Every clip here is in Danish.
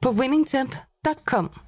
på winningtemp.com.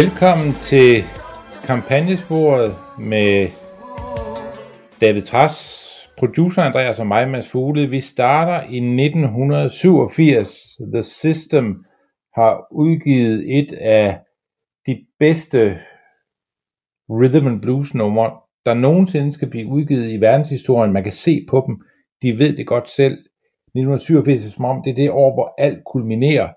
Velkommen til kampagnesporet med David Tras, producer Andreas og mig, Mads Fugle. Vi starter i 1987. The System har udgivet et af de bedste rhythm and blues numre, der nogensinde skal blive udgivet i verdenshistorien. Man kan se på dem. De ved det godt selv. 1987 er som om det er det år, hvor alt kulminerer.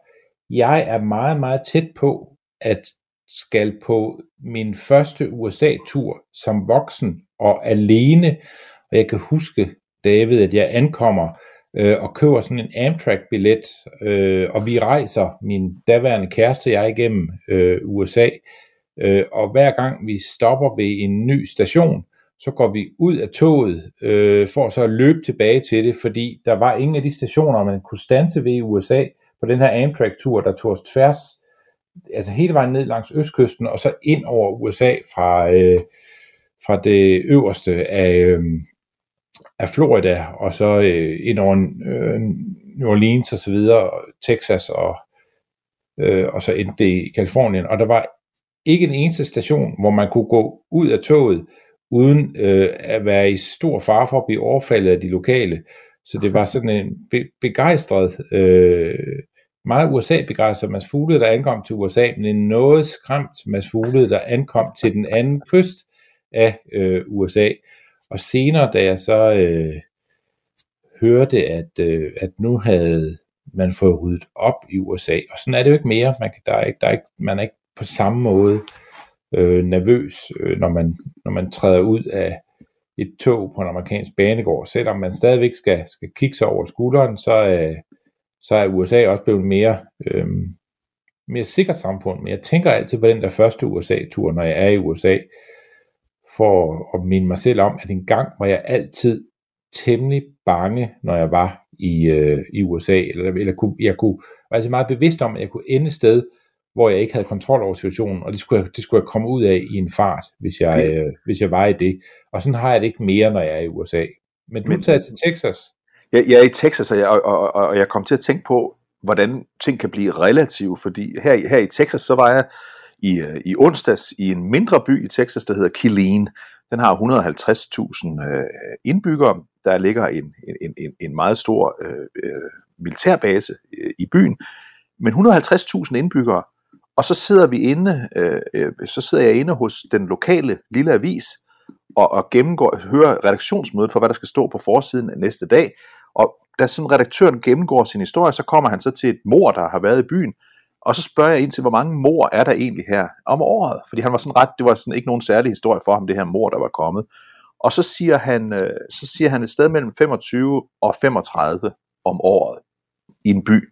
Jeg er meget, meget tæt på at skal på min første USA-tur som voksen og alene. Og jeg kan huske, David, at jeg ankommer øh, og køber sådan en Amtrak-billet, øh, og vi rejser, min daværende kæreste og jeg, igennem øh, USA. Øh, og hver gang vi stopper ved en ny station, så går vi ud af toget øh, for så at løbe tilbage til det, fordi der var ingen af de stationer, man kunne stanse ved i USA på den her Amtrak-tur, der tog os tværs, altså hele vejen ned langs østkysten, og så ind over USA fra, øh, fra det øverste af, øh, af Florida, og så øh, ind over øh, New Orleans og så videre, og Texas og, øh, og så endte det i Kalifornien, og der var ikke en eneste station, hvor man kunne gå ud af toget, uden øh, at være i stor fare for at blive overfaldet af de lokale. Så det var sådan en be- begejstret, øh, meget USA-begejstret Mads Fuglede, der ankom til USA, men en noget skræmt Mads Fuglede, der ankom til den anden kyst af øh, USA. Og senere, da jeg så øh, hørte, at, øh, at nu havde man fået ryddet op i USA, og sådan er det jo ikke mere. Man, kan, der er ikke, der er ikke, man er ikke på samme måde øh, nervøs, øh, når, man, når man træder ud af et tog på en amerikansk banegård. Selvom man stadigvæk skal, skal kigge sig over skulderen, så, øh, så er USA også blevet mere, øh, mere sikkert samfund. Men jeg tænker altid på den der første USA-tur, når jeg er i USA, for at minde mig selv om, at en gang var jeg altid temmelig bange, når jeg var i, øh, i USA, eller, eller kunne, jeg kunne, var altså meget bevidst om, at jeg kunne ende sted, hvor jeg ikke havde kontrol over situationen, og det skulle jeg, det skulle jeg komme ud af i en fart, hvis jeg, Det- øh, hvis jeg var i det. Og sådan har jeg det ikke mere, når jeg er i USA. Men du er taget til Texas. Jeg, jeg er i Texas, og jeg, og, og, og, og jeg kom til at tænke på, hvordan ting kan blive relative, fordi her, her i Texas, så var jeg i, øh, i onsdags i en mindre by i Texas, der hedder Killeen. Den har 150.000 øh, indbyggere. Der ligger en, en, en, en meget stor øh, øh militærbase i byen, men 150.000 indbyggere. Og så sidder vi inde, øh, så sidder jeg inde hos den lokale lille avis og, og gennemgår, hører redaktionsmødet for, hvad der skal stå på forsiden næste dag. Og da sådan redaktøren gennemgår sin historie, så kommer han så til et mor, der har været i byen, og så spørger jeg ind til, hvor mange mor er der egentlig her om året? Fordi han var sådan ret, det var sådan ikke nogen særlig historie for ham, det her mor, der var kommet. Og så siger han, øh, så siger han et sted mellem 25 og 35 om året i en by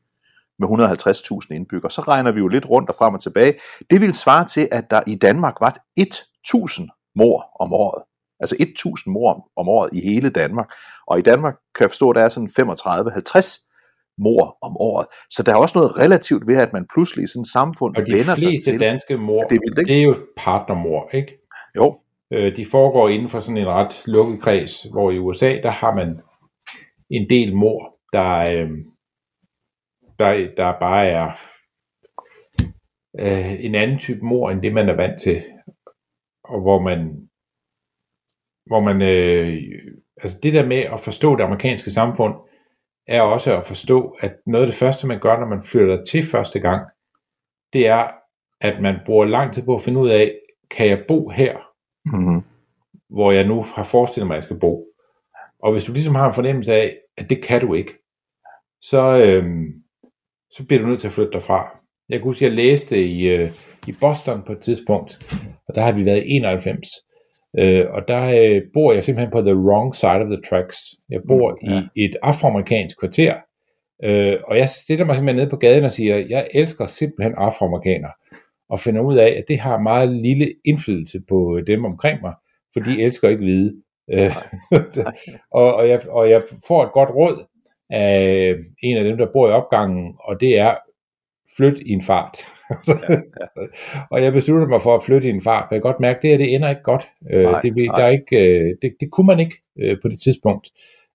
med 150.000 indbyggere. Så regner vi jo lidt rundt og frem og tilbage. Det vil svare til, at der i Danmark var 1.000 mor om året. Altså 1.000 mor om- året i hele Danmark. Og i Danmark kan jeg forstå, at der er sådan 35-50 mor om året. Så der er også noget relativt ved, at man pludselig i sådan et samfund Og de vender sig fleste til. danske mor, Det er vildt, ikke? det er jo partnermor, ikke? Jo, Øh, de foregår inden for sådan en ret lukket kreds, hvor i USA, der har man en del mor, der, øh, der, der bare er øh, en anden type mor, end det man er vant til, og hvor man, hvor man øh, altså det der med at forstå det amerikanske samfund, er også at forstå, at noget af det første, man gør, når man flytter til første gang, det er, at man bruger lang tid på at finde ud af, kan jeg bo her, mm-hmm. hvor jeg nu har forestillet mig, at jeg skal bo. Og hvis du ligesom har en fornemmelse af, at det kan du ikke, så, øhm, så bliver du nødt til at flytte derfra. Jeg kan huske, at jeg læste i, øh, i Boston på et tidspunkt, og der har vi været i 91. Øh, og der øh, bor jeg simpelthen på the wrong side of the tracks. Jeg bor Mm, ja. i et afroamerikansk kvarter, øh, og jeg stiller mig simpelthen ned på gaden og siger, jeg elsker simpelthen afroamerikanere, og finder ud af, at det har meget lille indflydelse på dem omkring mig, for de elsker ikke hvide. Øh, og, og, jeg, og jeg får et godt råd af en af dem, der bor i opgangen, og det er, flyt i en fart. og jeg besluttede mig for at flytte i en fart, for jeg godt mærke, at det her, det ender ikke godt. Øh, Nej, det, nej. der er ikke, øh, det, det kunne man ikke øh, på det tidspunkt.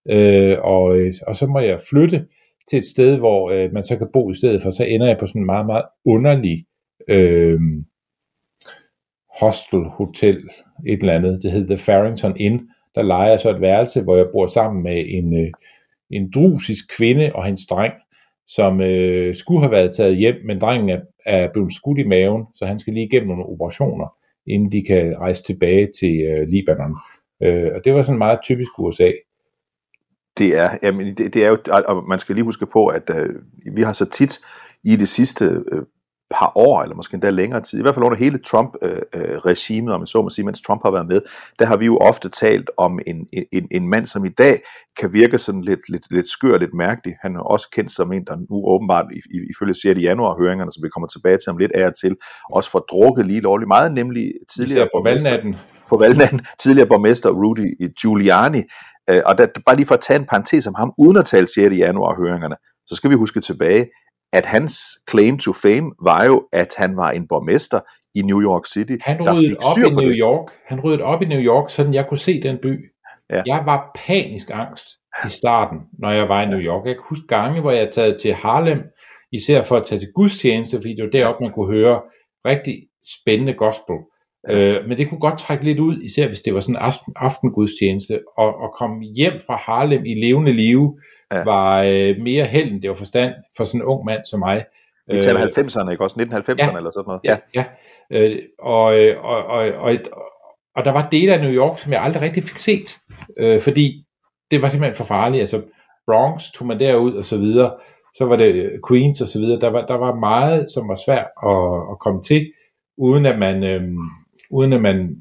Øh, og, øh, og så må jeg flytte til et sted, hvor øh, man så kan bo i stedet for, så ender jeg på sådan en meget, meget underlig øh, hostel, hotel, et eller andet. Det hedder The Farrington Inn. Der leger jeg så et værelse, hvor jeg bor sammen med en, øh, en drusisk kvinde og hendes dreng, som øh, skulle have været taget hjem, men drengen er, er blevet skudt i maven, så han skal lige igennem nogle operationer, inden de kan rejse tilbage til øh, Libanon. Øh, og det var sådan meget typisk USA. Det er, jamen, det, det er jo, og man skal lige huske på, at øh, vi har så tit i det sidste øh, par år, eller måske endda længere tid, i hvert fald under hele Trump-regimet, om man så må sige, mens Trump har været med, der har vi jo ofte talt om en, en, en mand, som i dag kan virke sådan lidt, lidt, lidt skør, lidt mærkelig. Han er også kendt som en, der nu åbenbart, ifølge 6. januar-høringerne, som vi kommer tilbage til om lidt af og til, også får drukket lige lovligt meget, nemlig Tidligere på valgnatten. på valgnatten, tidligere borgmester Rudy Giuliani. Øh, og der, bare lige for at tage en parentes om ham, uden at tale 6. januar høringerne, så skal vi huske tilbage, at hans claim to fame var jo, at han var en borgmester i New York City, Han ryddede op i New det. York. Han ryddede op i New York, sådan jeg kunne se den by. Ja. Jeg var panisk angst i starten, når jeg var i New York. Jeg kan huske gange, hvor jeg taget til Harlem, især for at tage til gudstjeneste, fordi det var deroppe, man kunne høre rigtig spændende gospel. Øh, men det kunne godt trække lidt ud, især hvis det var sådan en aften, aftengudstjeneste, og, og komme hjem fra Harlem i levende live, Ja. var øh, mere held, end det var forstand for sådan en ung mand som mig. Vi taler Øh, 90'erne, ikke også? 1990'erne ja. eller sådan noget. Ja, ja. Øh, og, og, og, og, og der var dele af New York, som jeg aldrig rigtig fik set, øh, fordi det var simpelthen for farligt. Altså Bronx tog man derud og så videre, så var det Queens og så videre. Der var, der var meget, som var svært at, at komme til, uden at man, øh, uden at man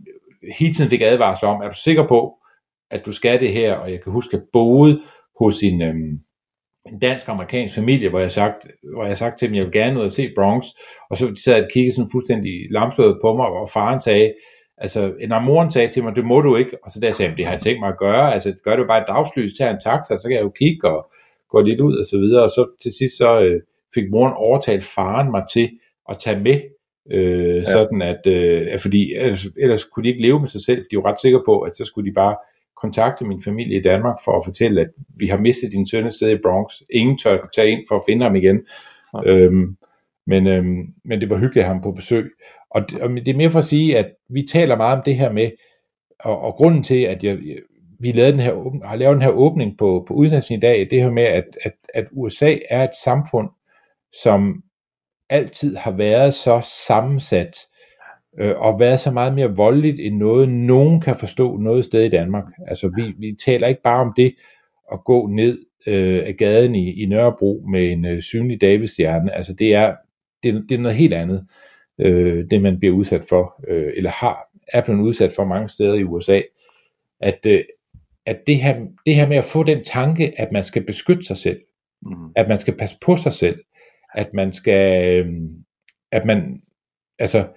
hele tiden fik advarsel om, er du sikker på, at du skal det her? Og jeg kan huske, at boede hos en, øh, en dansk-amerikansk familie, hvor jeg sagt, hvor jeg sagt til dem, jeg vil gerne ud og se Bronx, og så sad jeg og kiggede sådan fuldstændig lamslået på mig, og faren sagde, altså, når moren sagde til mig, det må du ikke, og så der sagde jeg, det har jeg tænkt mig at gøre, altså, gør det jo bare et dagslys, tager en taxa, så kan jeg jo kigge og gå lidt ud og så videre, og så til sidst så øh, fik moren overtalt faren mig til at tage med, øh, ja. sådan at, øh, fordi ellers, ellers kunne de ikke leve med sig selv, for de var ret sikre på, at så skulle de bare kontakte min familie i Danmark for at fortælle, at vi har mistet din søn et sted i Bronx. Ingen tør tage ind for at finde ham igen. Ja. Øhm, men, øhm, men det var hyggeligt at have ham på besøg. Og det, og det er mere for at sige, at vi taler meget om det her med, og, og grunden til, at jeg, vi lavede den her, åbn- har lavet den her åbning på, på udsendelsen i dag, det her med, at, at, at USA er et samfund, som altid har været så sammensat, øh, og været så meget mere voldeligt end noget, nogen kan forstå noget sted i Danmark. Altså, vi, vi taler ikke bare om det at gå ned øh, af gaden i, i Nørrebro med en øh, synlig Davidstjerne. Altså det er, det, det er noget helt andet, øh, det man bliver udsat for, øh, eller har, er blevet udsat for mange steder i USA. At, øh, at det, her, det her med at få den tanke, at man skal beskytte sig selv, Mm. at man skal passe på sig selv, at man skal, øh, at man, altså,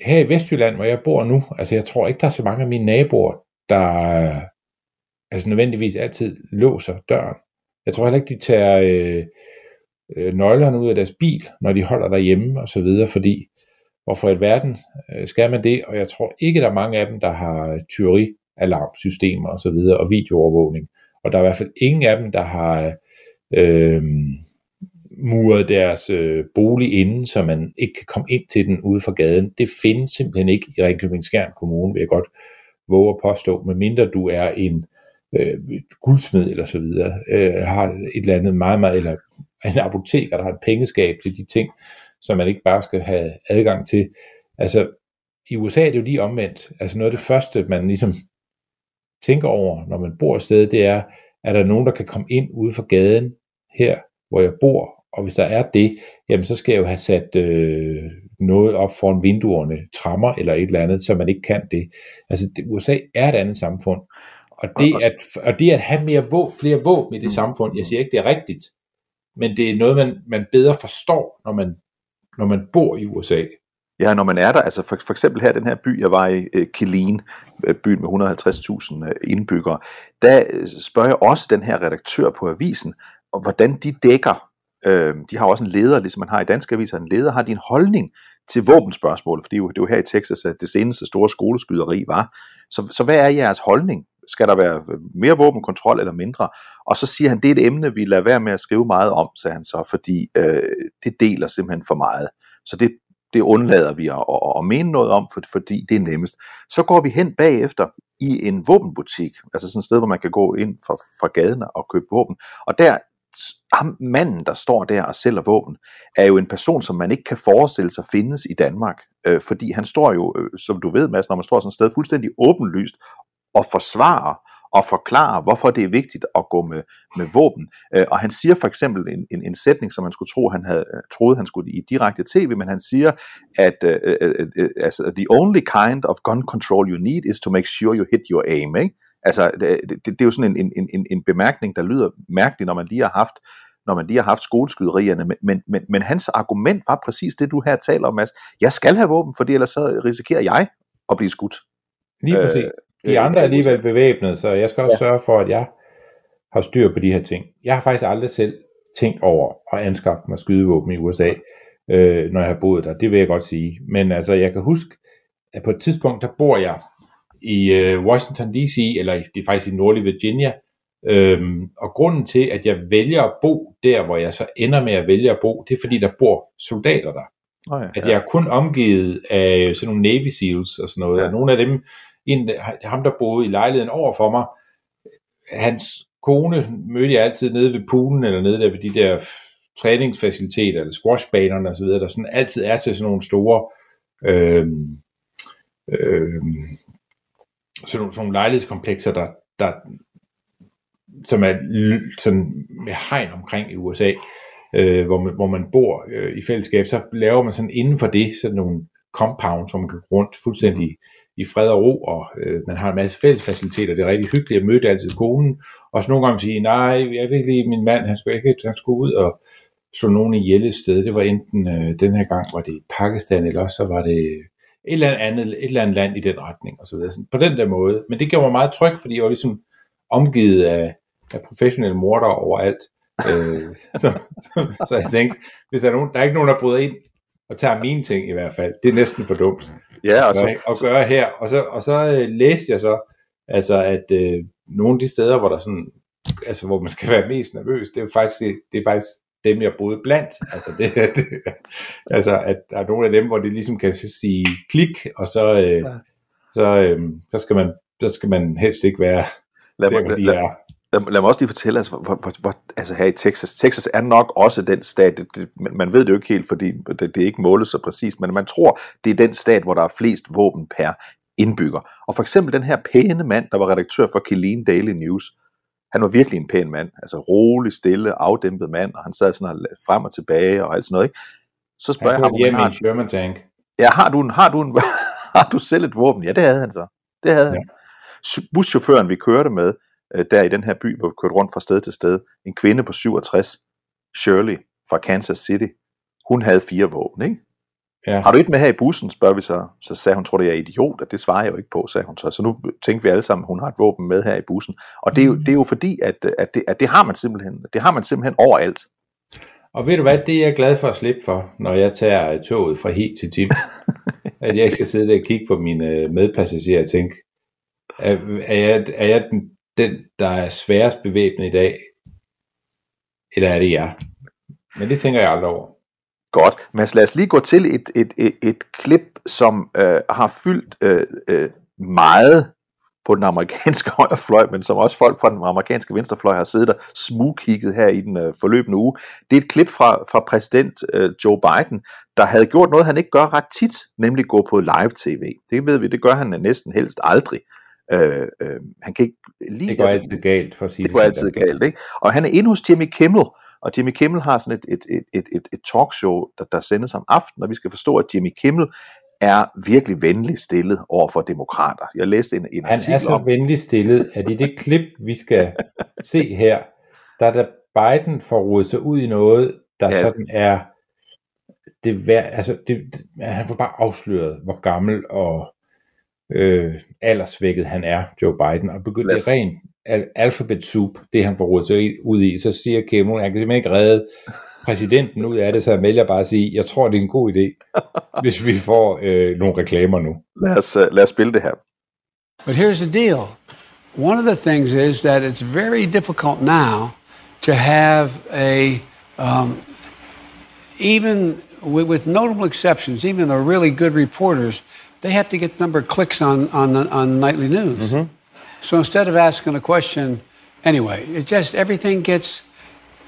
her i Vestjylland, hvor jeg bor nu, altså jeg tror ikke, der er så mange af mine naboer, der altså nødvendigvis altid låser døren. Jeg tror heller ikke, de tager øh, øh, nøglerne ud af deres bil, når de holder derhjemme og så videre, fordi hvorfor i verden øh, skal man det? Og jeg tror ikke, der er mange af dem, der har tyverialarmsystemer og så videre, og videoovervågning. Og der er i hvert fald ingen af dem, der har øh, muret deres øh, bolig inden, så man ikke kan komme ind til den ude for gaden. Det findes simpelthen ikke i Ringkøbing Skjern Kommune, vil jeg godt våge at påstå, medmindre du er en øh, guldsmed eller så videre, øh, har et eller andet meget, meget, eller en apoteker, der har et pengeskab til de ting, som man ikke bare skal have adgang til. Altså, i USA er det jo lige omvendt. Altså noget af det første, man ligesom tænker over, når man bor et sted, det er, er der nogen, der kan komme ind ude for gaden her, hvor jeg bor, og hvis der er det, jamen så skal jeg jo have sat øh, noget op foran vinduerne, trammer eller et eller andet, så man ikke kan det. Altså det, USA er et andet samfund, og det, Og- at, og det at have mere våben, flere våben i det Mm. samfund, jeg siger ikke, det er rigtigt, men det er noget, man, man bedre forstår, når man, når man bor i USA. Ja, når man er der, altså for, for eksempel her den her by, jeg var i, uh, Killeen, øh, byen med 150.000 øh, indbyggere, der øh, spørger jeg også den her redaktør på avisen, hvordan de dækker, øh, de har også en leder, ligesom man har i danske aviser, en leder, har din holdning til våbenspørgsmålet, for det er jo, det er jo her i Texas, at det seneste store skoleskyderi var. Så, så hvad er jeres holdning? Skal der være øh, mere våbenkontrol eller mindre? Og så siger han, det er et emne, vi lader være med at skrive meget om, sagde han så, fordi øh, det deler simpelthen for meget. Så det, det undlader vi at, at, at mene noget om, for, fordi det er nemmest. Så går vi hen bagefter i en våbenbutik, altså sådan et sted, hvor man kan gå ind fra, fra gaden og købe våben. Og der, ham, manden, der står der og sælger våben, er jo en person, som man ikke kan forestille sig findes i Danmark. Øh, fordi han står jo, øh, som du ved, Mads, når man står sådan et sted, fuldstændig åbenlyst og forsvarer og forklarer, hvorfor det er vigtigt at gå med, med våben. Øh, og han siger for eksempel en, en, en sætning, som man skulle tro, han havde øh, troet, han skulle i direkte tv, men han siger, at øh, øh, øh, øh, altså, the only kind of gun control you need is to make sure you hit your aim. Ikke? Altså, det, det, det er jo sådan en, en, en, en bemærkning, der lyder mærkeligt, når man lige har haft når man lige har haft skoleskyderierne, men, men, men, men hans argument var præcis det, du her taler om, Mads. Jeg skal have våben, fordi ellers så risikerer jeg at blive skudt. Lige Øh, præcis. De øh, andre er alligevel bevæbnet, så jeg skal også Ja. sørge for, at jeg har styr på de her ting. Jeg har faktisk aldrig selv tænkt over at anskaffe mig skydevåben i USA, øh, når jeg har boet der. Det vil jeg godt sige. Men altså, jeg kan huske, at på et tidspunkt, der bor jeg i øh, Washington D.C., eller det er faktisk i nordlige Virginia, øhm, og grunden til, at jeg vælger at bo der, hvor jeg så ender med at vælge at bo, det er fordi, der bor soldater der Oh, ja, at jeg er kun omgivet af sådan nogle Navy Seals og sådan noget, Ja. og nogle af dem, en, ham der boede i lejligheden over for mig, hans kone mødte jeg altid nede ved poolen, eller nede der ved de der træningsfaciliteter, eller squashbanerne videre, der sådan altid er til sådan nogle store, øhm, øhm, sådan, nogle, sådan nogle lejlighedskomplekser, der, der som er sådan med hegn omkring i USA, øh, hvor, man, hvor man bor øh, i fællesskab, så laver man sådan inden for det sådan nogle compounds, hvor man kan gå rundt fuldstændig i fred og ro, og øh, man har en masse fælles faciliteter. Det er rigtig hyggeligt. at møde altid konen, og så nogle gange sige, nej, jeg vil lige, min mand, han skulle, ikke, han skulle ud og slå nogen ihjel et sted. Det var enten øh, den her gang, var det i Pakistan, eller også så var det et eller andet, et eller andet land i den retning, og så videre. Sådan, på den der måde. Men det gjorde mig meget tryg, fordi jeg var ligesom omgivet af, af professionelle mordere overalt. øh, så, så, så, jeg tænkte, hvis der er, nogen, der er ikke nogen, der bryder ind og tager mine ting i hvert fald. Det er næsten for dumt Ja, og så, at gøre her. Og så, og så øh, læste jeg så, altså at øh, nogle af de steder, hvor der sådan, altså hvor man skal være mest nervøs, det er faktisk, det er faktisk dem, jeg boede blandt. Altså, det, det, altså at der er nogle af dem, hvor det ligesom kan sige klik, og så, øh, Ja. så, øh, så, skal man, så skal man helst ikke være lad, der, mig, hvor de lad, er. lad, lad mig også lige fortælle, altså, hvor, hvor, hvor, altså her i Texas, Texas er nok også den stat, det, det, man man ved det jo ikke helt, fordi det, det er ikke målet så præcist, men man tror, det er den stat, hvor der er flest våben per indbygger. Og for eksempel den her pæne mand, der var redaktør for Killeen Daily News, Han var virkelig en pæn mand, altså rolig, stille, afdæmpet mand, og han sad sådan og frem og tilbage og alt sådan noget, ikke? Så spørger jeg Han ham, om han hjem har, en Sherman tank. ja, har du, en, har, du en, har du selv et våben? Ja, det havde han så. Det havde han. Su- Buschaufføren, vi kørte med, øh, der i den her by, hvor vi kørte rundt fra sted til sted, en kvinde på 67, Shirley fra Kansas City, hun havde fire våben, ikke? Ja. Har du et med her i bussen, spørger vi så. Så sagde hun, tror du, jeg er idiot, og det svarer jeg jo ikke på, sagde hun så. Så nu tænkte vi alle sammen, hun har et våben med her i bussen. Og det er jo, det er jo fordi, at, at, det, at det, har man simpelthen, det har man simpelthen overalt. Og ved du hvad, det er jeg glad for at slippe for, når jeg tager toget fra Hi til Tim. at jeg ikke skal sidde der og kigge på mine øh, medpassagerer og tænke, er, er jeg, er jeg den, den, der er sværest bevæbnet i dag? Eller er det jeg? Men det tænker jeg aldrig over. Godt. Men lad os lige gå til et, et, et, et klip, som øh, har fyldt øh, øh, meget på den amerikanske højrefløj, men som også folk fra den amerikanske venstrefløj har siddet og smugkigget her i den øh, forløbende uge. Det er et klip fra, fra præsident øh, Joe Biden, der havde gjort noget, han ikke gør ret tit, nemlig gå på live-tv. Det ved vi, det gør han næsten helst aldrig. Øh, øh, han kan ikke lide Det går altid galt, for at sige det går altid galt, ikke? Og han er inde hos Jimmy Kimmel, og Jimmy Kimmel har sådan et, et, et, et, et, et talkshow, der, der sendes om aftenen, og vi skal forstå, at Jimmy Kimmel er virkelig venlig stillet over for demokrater. Jeg læste en, en Han er så om, venlig stillet, at i det klip, vi skal se her, der er der Biden får rodet sig ud i noget, der Ja. sådan er det vær, altså det, det, han får bare afsløret, hvor gammel og øh, aldersvækket han er, Joe Biden, og begyndt Lad det os- er ren al, alphabet soup, det han får rodet sig ud i, så siger Kimmel, han kan simpelthen ikke redde præsidenten ud af det, så han vælger bare at sige, jeg tror, det er en god idé, hvis vi får øh, nogle reklamer nu. lad os, øh, lad os spille det her. But here's the deal. One of the things is that it's very difficult now to have a, um, even with, with notable exceptions, even the really good reporters, they have to get the number of clicks on, on, the, on nightly news. So instead of asking a question, anyway, it just everything gets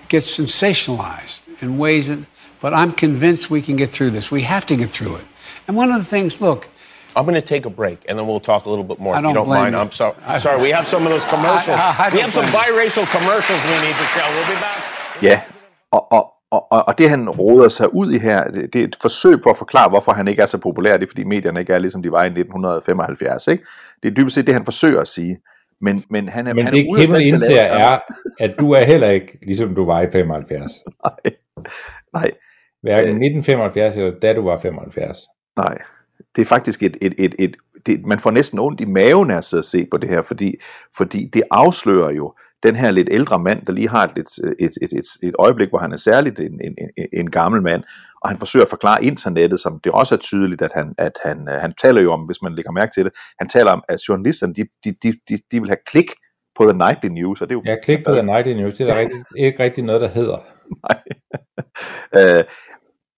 gets sensationalized in ways that. But I'm convinced we can get through this. We have to get through it. And one of the things, look, I'm going to take a break, and then we'll talk a little bit more I if don't you don't blame mind. you. I'm sorry. I- sorry, we have some of those commercials. I- I we have some biracial commercials we need to show. We'll be back. Ja, uh, uh, og, og, det han råder sig ud i her, det, det er et forsøg på at forklare, hvorfor han ikke er så populær. Det er fordi medierne ikke er ligesom de var i 1975. Ikke? Det er dybest set det, han forsøger at sige. Men, men han er, Men han det er at indser er, at du er heller ikke, ligesom du var i 75. Nej, nej, Hverken Øh. 1975 eller da du var 75. nej. Det er faktisk et, et, et, et det, man får næsten ondt i maven af at sidde og se på det her, fordi, fordi det afslører jo den her lidt ældre mand, der lige har et, et, et, et, et øjeblik, hvor han er særligt en, en, en, en gammel mand, og han forsøger at forklare internettet, som det også er tydeligt, at han, at han, øh, han taler jo om, hvis man lægger mærke til det, han taler om, at journalisterne, de, de, de, de, de vil have klik på The Nightly News, og det er jo har klikket på The Nightly News, det er der rigtig, ikke rigtig noget, der hedder. Øh,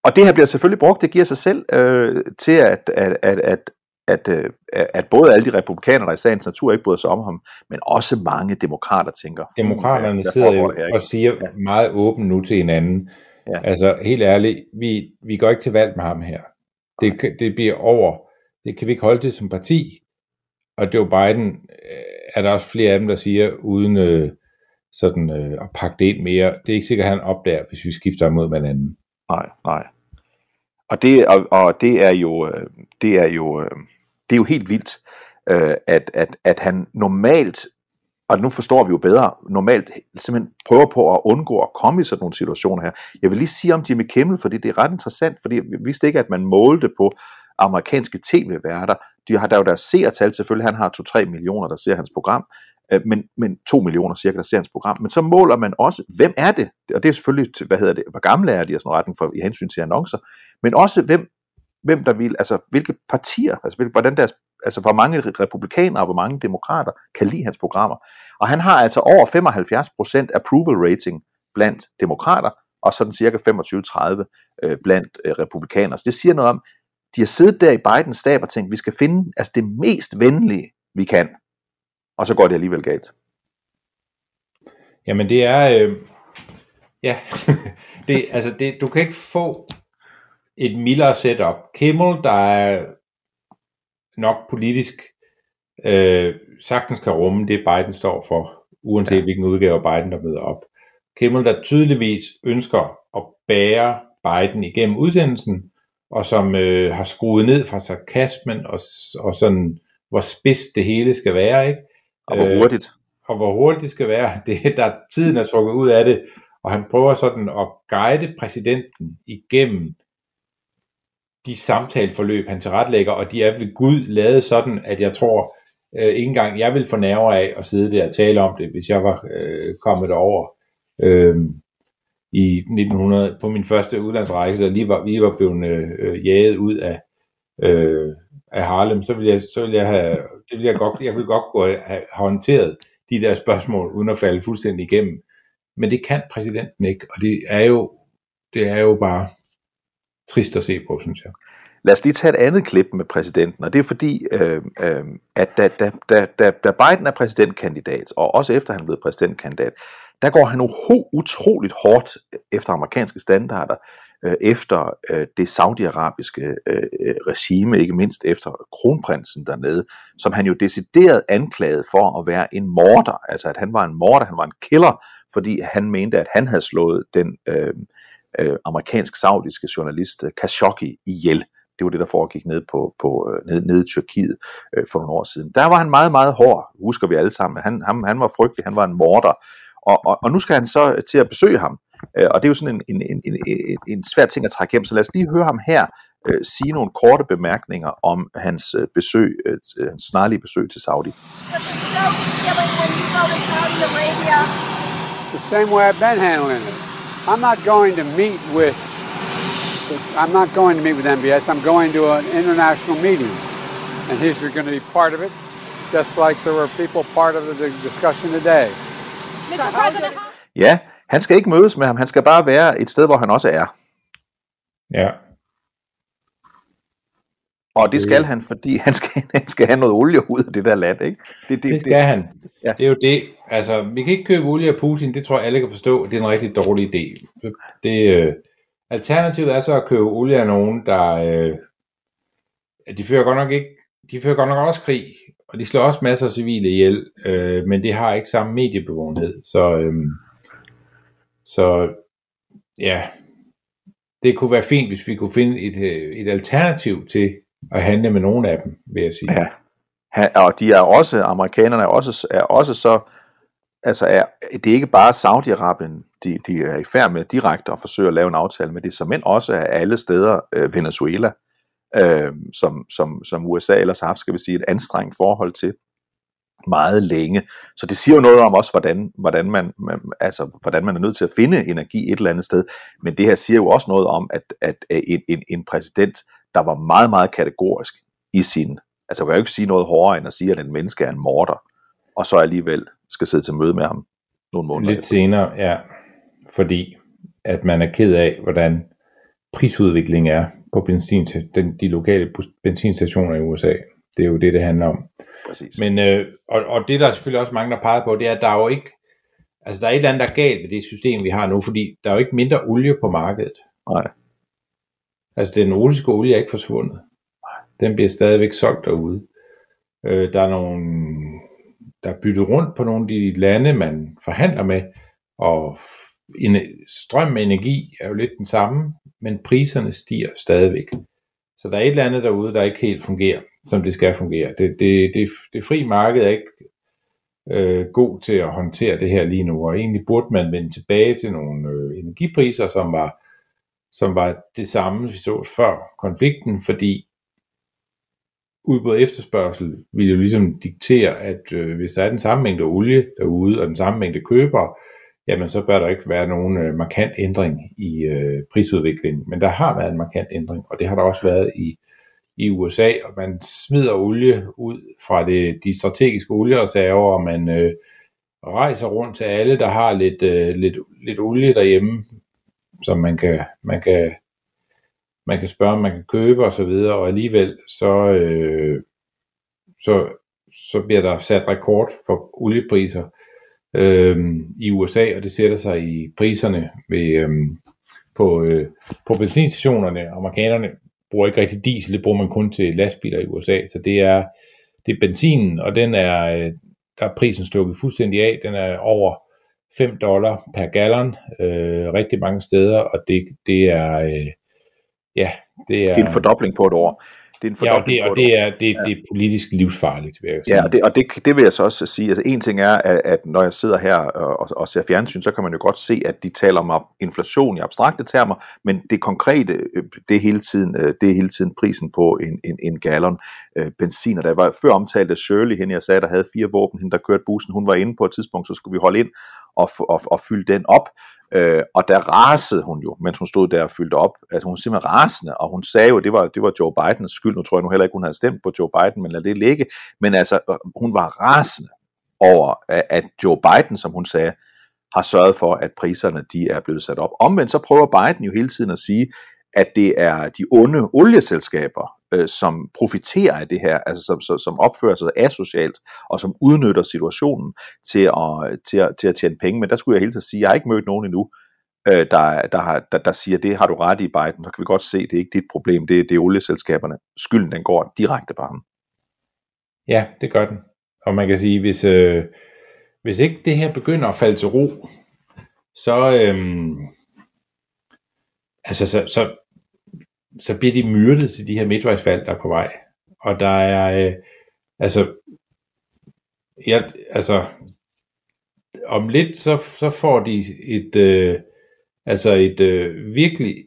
og det her bliver selvfølgelig brugt, det giver sig selv øh, til, at, at, at, at, at, øh, at både alle de republikanere, der i sagens natur ikke bryder sig om ham, men også mange demokrater tænker. "Hmm, Demokraterne hvad sidder jo der her, ikke?" og siger meget åbent nu til hinanden. Ja. Altså helt ærligt, vi, vi går ikke til valg med ham her. Det, det bliver over. Det kan vi ikke holde til som parti. Og Joe Biden øh, er der også flere af dem, der siger, uden øh, sådan øh, at pakke det ind mere. Det er ikke sikkert, at han opdager, hvis vi skifter mod hinanden. Nej, nej. Og det, og, og det er jo, øh, det er jo, øh, det er jo helt vildt, øh, at, at, at han normalt, og nu forstår vi jo bedre, normalt simpelthen prøver på at undgå at komme i sådan nogle situationer her. Jeg vil lige sige om Jimmy Kimmel, fordi det er ret interessant, fordi jeg vidste ikke, at man målte på amerikanske tv-værter. De har der jo deres seertal, selvfølgelig, han har 2-3 millioner, der ser hans program, øh, men, men 2 millioner cirka, der ser hans program. Men så måler man også, hvem er det? Og det er selvfølgelig, hvad hedder det, hvor gamle er de og sådan noget retning for, i hensyn til annoncer, men også hvem, hvem der vil, altså hvilke partier, altså hvil- hvordan deres, altså hvor mange republikanere og hvor mange demokrater kan lide hans programmer. Og han har altså over 75% approval rating blandt demokrater, og sådan cirka 25-30 øh, blandt øh, republikanere. Så det siger noget om, de har siddet der i Bidens stab og tænkt, vi skal finde altså det mest venlige, vi kan. Og så går det alligevel galt. Jamen det er, øh, ja, det, altså det, du kan ikke få et mildere setup. Kimmel, der er nok politisk øh, sagtens kan rumme det, Biden står for uanset ja. hvilken udgave Biden, der møder op. Kimmel, der tydeligvis ønsker at bære Biden igennem udsendelsen, og som øh, har skruet ned fra sarkasmen og, og sådan, hvor spids det hele skal være, ikke? Og hvor Øh, hurtigt. og hvor hurtigt det skal være, det, der tiden er trukket ud af det, og han prøver sådan at guide præsidenten igennem de samtaleforløb, han tilretlægger, og de er ved Gud lavet sådan, at jeg tror, øh, ikke engang jeg vil få nerver af at sidde der og tale om det, hvis jeg var øh, kommet over øh, i 1900 på min første udlandsrejse, og lige var, vi var blevet øh, jaget ud af, øh, af Harlem, så ville jeg, så ville jeg have, det ville jeg godt, jeg ville godt gå have håndteret de der spørgsmål, uden at falde fuldstændig igennem. Men det kan præsidenten ikke, og det er jo, det er jo bare trist at se på, synes jeg. Lad os lige tage et andet klip med præsidenten, og det er fordi, øh, øh, at da, da, da, da, da Biden er præsidentkandidat, og også efter han er blevet præsidentkandidat, der går han uho, utroligt hårdt efter amerikanske standarder, øh, efter øh, det saudiarabiske øh, øh, regime, ikke mindst efter kronprinsen dernede, som han jo decideret anklagede for at være en morder, altså at han var en morder, han var en killer, fordi han mente, at han havde slået den øh, øh, amerikansk-saudiske journalist øh, Khashoggi ihjel. Det var det, der foregik ned, på, på, øh, ned, ned i Tyrkiet øh, for nogle år siden. Der var han meget, meget hård, husker vi alle sammen. Han, han, han var frygtelig, han var en morder. Og, og, og nu skal han så øh, til at besøge ham. Øh, og det er jo sådan en, en, en, en, en, svær ting at trække hjem, så lad os lige høre ham her øh, sige nogle korte bemærkninger om hans øh, besøg, øh, hans snarlige besøg til Saudi. The same way I've been handling it. I'm not going to meet with. I'm not going to meet with MBS. I'm going to an international meeting, and he's going to be part of it, just like there were people part of the discussion today. Mr. President, Ja, han skal ikke mødes med ham, han skal bare være et sted, hvor han også er. Ja, Og det skal han, fordi han skal, han skal have noget olie ud af det der land, ikke? Det, det skal han. Ja. Det er jo det. Altså, vi kan ikke købe olie af Putin, det tror jeg alle kan forstå. Det er en rigtig dårlig idé. Det, øh, alternativet er så at købe olie af nogen, der... Øh, de fører godt nok ikke... De fører godt nok også krig, og de slår også masser af civile ihjel, øh, men det har ikke samme mediebevågenhed. Så, øh, så ja, det kunne være fint, hvis vi kunne finde et, øh, et alternativ til at handle med nogen af dem, vil jeg sige. Ja. Han, og de er også, amerikanerne er også, er også så, altså er, det er ikke bare Saudi-Arabien, de, de er i færd med direkte at forsøge at lave en aftale med, det er som også er alle steder øh, Venezuela, øh, som, som, som USA ellers har haft, skal vi sige, et anstrengt forhold til meget længe. Så det siger jo noget om også, hvordan, hvordan, man, man, altså, hvordan man er nødt til at finde energi et eller andet sted. Men det her siger jo også noget om, at, at en, en, en præsident, der var meget, meget kategorisk i sin... Altså, jeg kan jo ikke sige noget hårdere, end at sige, at en menneske er en morder, og så alligevel skal sidde til møde med ham nogle måneder Lidt efter. senere, ja. Fordi at man er ked af, hvordan prisudviklingen er på benzin, den, de lokale benzinstationer i USA. Det er jo det, det handler om. Præcis. Men, øh, og, og det der er selvfølgelig også mange, der peger på, det er, at der er jo ikke, altså der er et eller andet, der er galt ved det system, vi har nu, fordi der er jo ikke mindre olie på markedet. Nej. Altså den russiske olie er ikke forsvundet. Den bliver stadigvæk solgt derude. Øh, der er nogle, der er byttet rundt på nogle af de lande, man forhandler med, og en, strøm med energi er jo lidt den samme, men priserne stiger stadigvæk. Så der er et eller andet derude, der ikke helt fungerer, som det skal fungere. Det, det, det, det fri marked er ikke øh, god til at håndtere det her lige nu, og egentlig burde man vende tilbage til nogle øh, energipriser, som var, som var det samme, vi så før konflikten, fordi udbud og efterspørgsel vil jo ligesom diktere, at øh, hvis der er den samme mængde olie derude, og den samme mængde købere, jamen så bør der ikke være nogen øh, markant ændring i øh, prisudviklingen. Men der har været en markant ændring, og det har der også været i, i USA, og man smider olie ud fra det, de strategiske oliereserver, og man øh, rejser rundt til alle, der har lidt, øh, lidt, lidt olie derhjemme, som man kan, man kan man kan spørge, om man kan købe og så videre, og alligevel så, øh, så, så bliver der sat rekord for oliepriser øh, i USA, og det sætter sig i priserne ved, øh, på, øh, på benzinstationerne. Amerikanerne bruger ikke rigtig diesel, det bruger man kun til lastbiler i USA, så det er, det er benzinen, og den er, øh, der er prisen stukket fuldstændig af. Den er over 5 dollar per gallon øh, rigtig mange steder, og det, det er, øh, ja, det er, Det er en fordobling på et år. Det er en ja, og det, og et det er, det, det er politisk livsfarligt, vil jeg sige. Ja, og det, og det, det vil jeg så også sige. Altså en ting er, at, at når jeg sidder her og, og, ser fjernsyn, så kan man jo godt se, at de taler om inflation i abstrakte termer, men det konkrete, øh, det er hele tiden, øh, det er hele tiden prisen på en, en, en gallon øh, benzin. Og der var før omtalt af Shirley, hende jeg sagde, der havde fire våben, hende der kørte bussen, hun var inde på et tidspunkt, så skulle vi holde ind og, og, og fylde den op. Øh, og der rasede hun jo, mens hun stod der og fyldte op. Altså hun var simpelthen rasende, og hun sagde jo, at det var, det var Joe Bidens skyld. Nu tror jeg nu heller ikke, hun havde stemt på Joe Biden, men lad det ligge. Men altså, øh, hun var rasende over, at Joe Biden, som hun sagde, har sørget for, at priserne de er blevet sat op. Omvendt så prøver Biden jo hele tiden at sige, at det er de onde olieselskaber, øh, som profiterer af det her, altså som, som, som opfører sig asocialt, og som udnytter situationen til at, til, at, til at tjene penge. Men der skulle jeg hele tiden sige, at jeg har ikke mødt nogen endnu, øh, der, der, har, der, der siger, det har du ret i, Biden. Så kan vi godt se, det er ikke dit problem, det, det er olieselskaberne. Skylden den går direkte på ham. Ja, det gør den. Og man kan sige, hvis, øh, hvis ikke det her begynder at falde til ro, så, øhm, altså, så, så, så bliver de myrdet til de her midtvejsvalg, der er på vej. Og der er, øh, altså, jeg, altså, om lidt, så, så får de et, øh, altså et øh, virkelig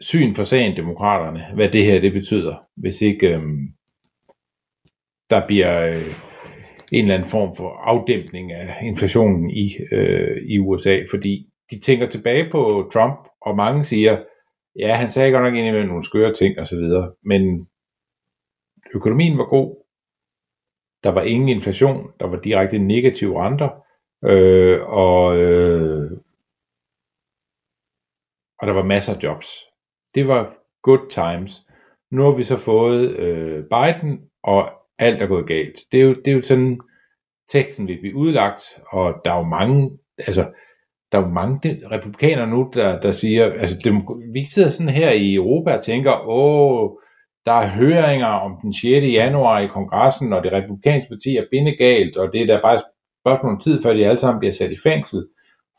syn for sagen, demokraterne, hvad det her det betyder, hvis ikke øh, der bliver øh, en eller anden form for afdæmpning af inflationen i, øh, i USA, fordi de tænker tilbage på Trump, og mange siger, ja, han sagde godt nok indimellem nogle skøre ting og så videre, men økonomien var god, der var ingen inflation, der var direkte negative renter, øh, og, øh, og der var masser af jobs. Det var good times. Nu har vi så fået øh, Biden, og alt er gået galt. Det er jo, det er jo sådan, teksten vil blive udlagt, og der er jo mange, altså, der er jo mange de- republikanere nu, der, der siger, altså, dem, vi sidder sådan her i Europa og tænker, åh, der er høringer om den 6. januar i kongressen, og det republikanske parti er bindegalt, og det er der bare et spørgsmål om tid, før de alle sammen bliver sat i fængsel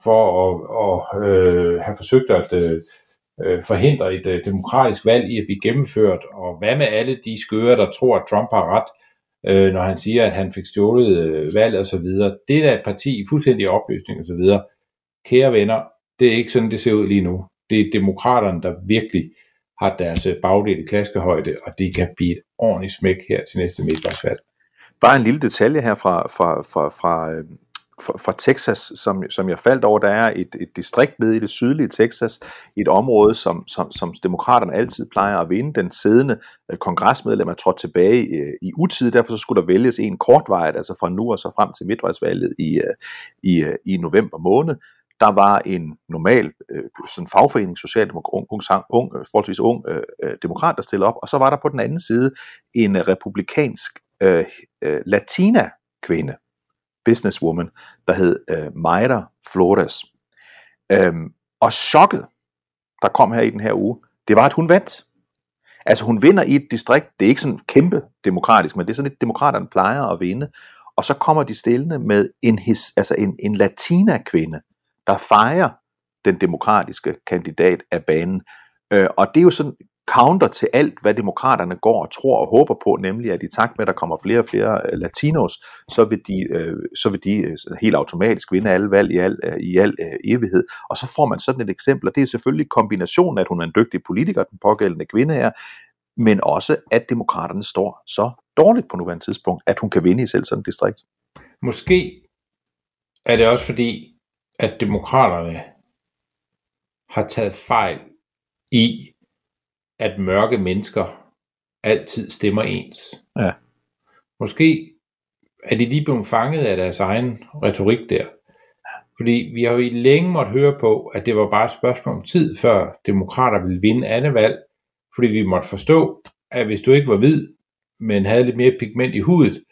for at, at øh, have forsøgt at øh, øh, forhindre et øh, demokratisk valg i at blive gennemført, og hvad med alle de skøre, der tror, at Trump har ret, øh, når han siger, at han fik stjålet øh, valget og så videre. Det er da et parti i fuldstændig opløsning og så videre. Kære venner, det er ikke sådan, det ser ud lige nu. Det er demokraterne, der virkelig har deres øh, bagdel i klaskehøjde, og det kan blive et ordentligt smæk her til næste midtvejsvalg. Bare en lille detalje her fra, fra, fra, fra, øh, fra, fra Texas, som, som jeg faldt over. Der er et, et distrikt nede i det sydlige Texas, et område, som, som, som demokraterne altid plejer at vinde. Den siddende øh, kongresmedlem er trådt tilbage i, i utid, derfor så skulle der vælges en kortvejet, altså fra nu og så frem til midtvejsvalget i, i, i november måned. Der var en normal øh, sådan fagforening, socialdemokrat, ung, ung, ung, øh, forholdsvis ung øh, øh, demokrat, der stillede op, og så var der på den anden side en øh, republikansk øh, øh, latina-kvinde, businesswoman, der hed øh, Mayra Flores. Øhm, og chokket, der kom her i den her uge, det var, at hun vandt. Altså hun vinder i et distrikt, det er ikke sådan kæmpe demokratisk, men det er sådan et demokraterne plejer at vinde. Og så kommer de stillende med en, his, altså en, en latina-kvinde, der fejrer den demokratiske kandidat af banen. Øh, og det er jo sådan counter til alt, hvad demokraterne går og tror og håber på, nemlig at i takt med, at der kommer flere og flere øh, latinos, så vil de, øh, så vil de øh, helt automatisk vinde alle valg i al, øh, i al øh, evighed. Og så får man sådan et eksempel, og det er selvfølgelig kombinationen af, at hun er en dygtig politiker, den pågældende kvinde her, men også, at demokraterne står så dårligt på nuværende tidspunkt, at hun kan vinde i selv sådan et distrikt. Måske er det også fordi, at demokraterne har taget fejl i, at mørke mennesker altid stemmer ens. Ja. Måske er de lige blevet fanget af deres egen retorik der. Fordi vi har jo i længe måtte høre på, at det var bare et spørgsmål om tid, før demokrater ville vinde andet valg. Fordi vi måtte forstå, at hvis du ikke var hvid, men havde lidt mere pigment i hudet,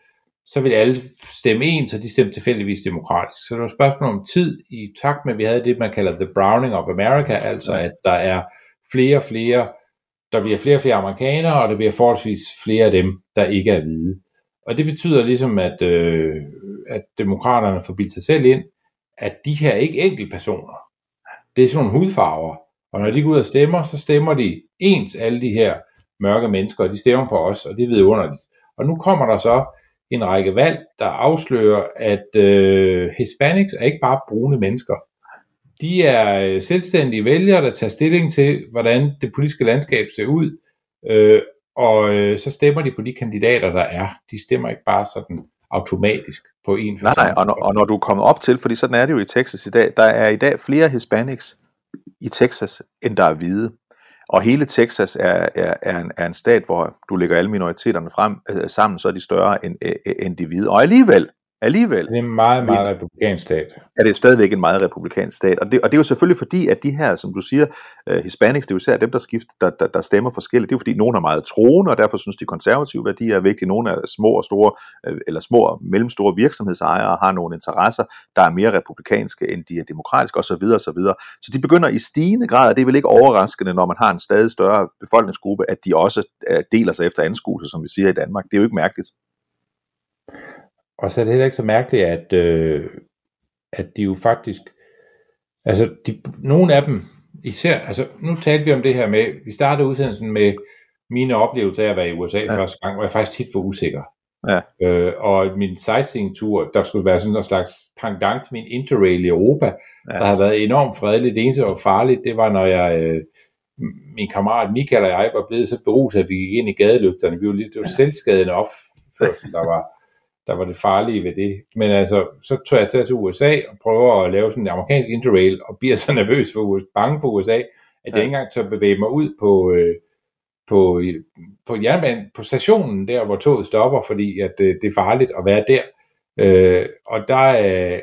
så ville alle stemme ens, og de stemte tilfældigvis demokratisk. Så det var et spørgsmål om tid, i takt med, at vi havde det, man kalder the browning of America, altså at der er flere og flere, der bliver flere og flere amerikanere, og der bliver forholdsvis flere af dem, der ikke er hvide. Og det betyder ligesom, at, øh, at demokraterne får bildt sig selv ind, at de her er ikke enkeltpersoner. Det er sådan nogle hudfarver. Og når de går ud og stemmer, så stemmer de ens alle de her mørke mennesker, og de stemmer på os, og det er vidunderligt. Og nu kommer der så en række valg, der afslører, at øh, Hispanics er ikke bare brune mennesker. De er øh, selvstændige vælgere, der tager stilling til, hvordan det politiske landskab ser ud, øh, og øh, så stemmer de på de kandidater, der er. De stemmer ikke bare sådan automatisk på en Nej, nej, og når, og når du er kommet op til, fordi sådan er det jo i Texas i dag, der er i dag flere hispanics i Texas, end der er hvide. Og hele Texas er, er, er, en, er en stat, hvor du lægger alle minoriteterne frem øh, sammen, så er de større end, øh, end de hvide. Og alligevel, alligevel Det er en meget, meget republikansk stat. er det stadigvæk en meget republikansk stat. Og det, og det er jo selvfølgelig fordi, at de her, som du siger, uh, hispanics, det er jo især dem, der, skift, der, der, der stemmer forskelligt. Det er jo fordi, nogle er meget troende, og derfor synes de konservative værdier er vigtige. Nogle er små og store, øh, eller små og mellemstore virksomhedsejere har nogle interesser, der er mere republikanske, end de er demokratiske osv. osv. Så de begynder i stigende grad, og det er vel ikke overraskende, når man har en stadig større befolkningsgruppe, at de også uh, deler sig efter anskuelse, som vi siger i Danmark. Det er jo ikke mærkeligt. Og så er det heller ikke så mærkeligt, at, øh, at de jo faktisk, altså de, nogle af dem, især, altså nu talte vi om det her med, vi startede udsendelsen med mine oplevelser af at være i USA ja. første gang, hvor jeg faktisk tit var usikker. Ja. Øh, og min sightseeing-tur, der skulle være sådan en slags pendant til min interrail i Europa, ja. der har været enormt fredeligt. Det eneste, der var farligt, det var, når jeg, øh, min kammerat Michael og jeg var blevet så beruset, at vi gik ind i gadelygterne. Vi var lidt, det var selvskadende opførsel, der var, der var det farlige ved det. Men altså, så tog jeg til til USA og prøver at lave sådan en amerikansk interrail, og bliver så nervøs for USA, bange for USA, at jeg Ja. ikke engang tør bevæge mig ud på, øh, på, på jernbanen, på stationen der, hvor toget stopper, fordi at øh, det er farligt at være der. Øh, og der, øh,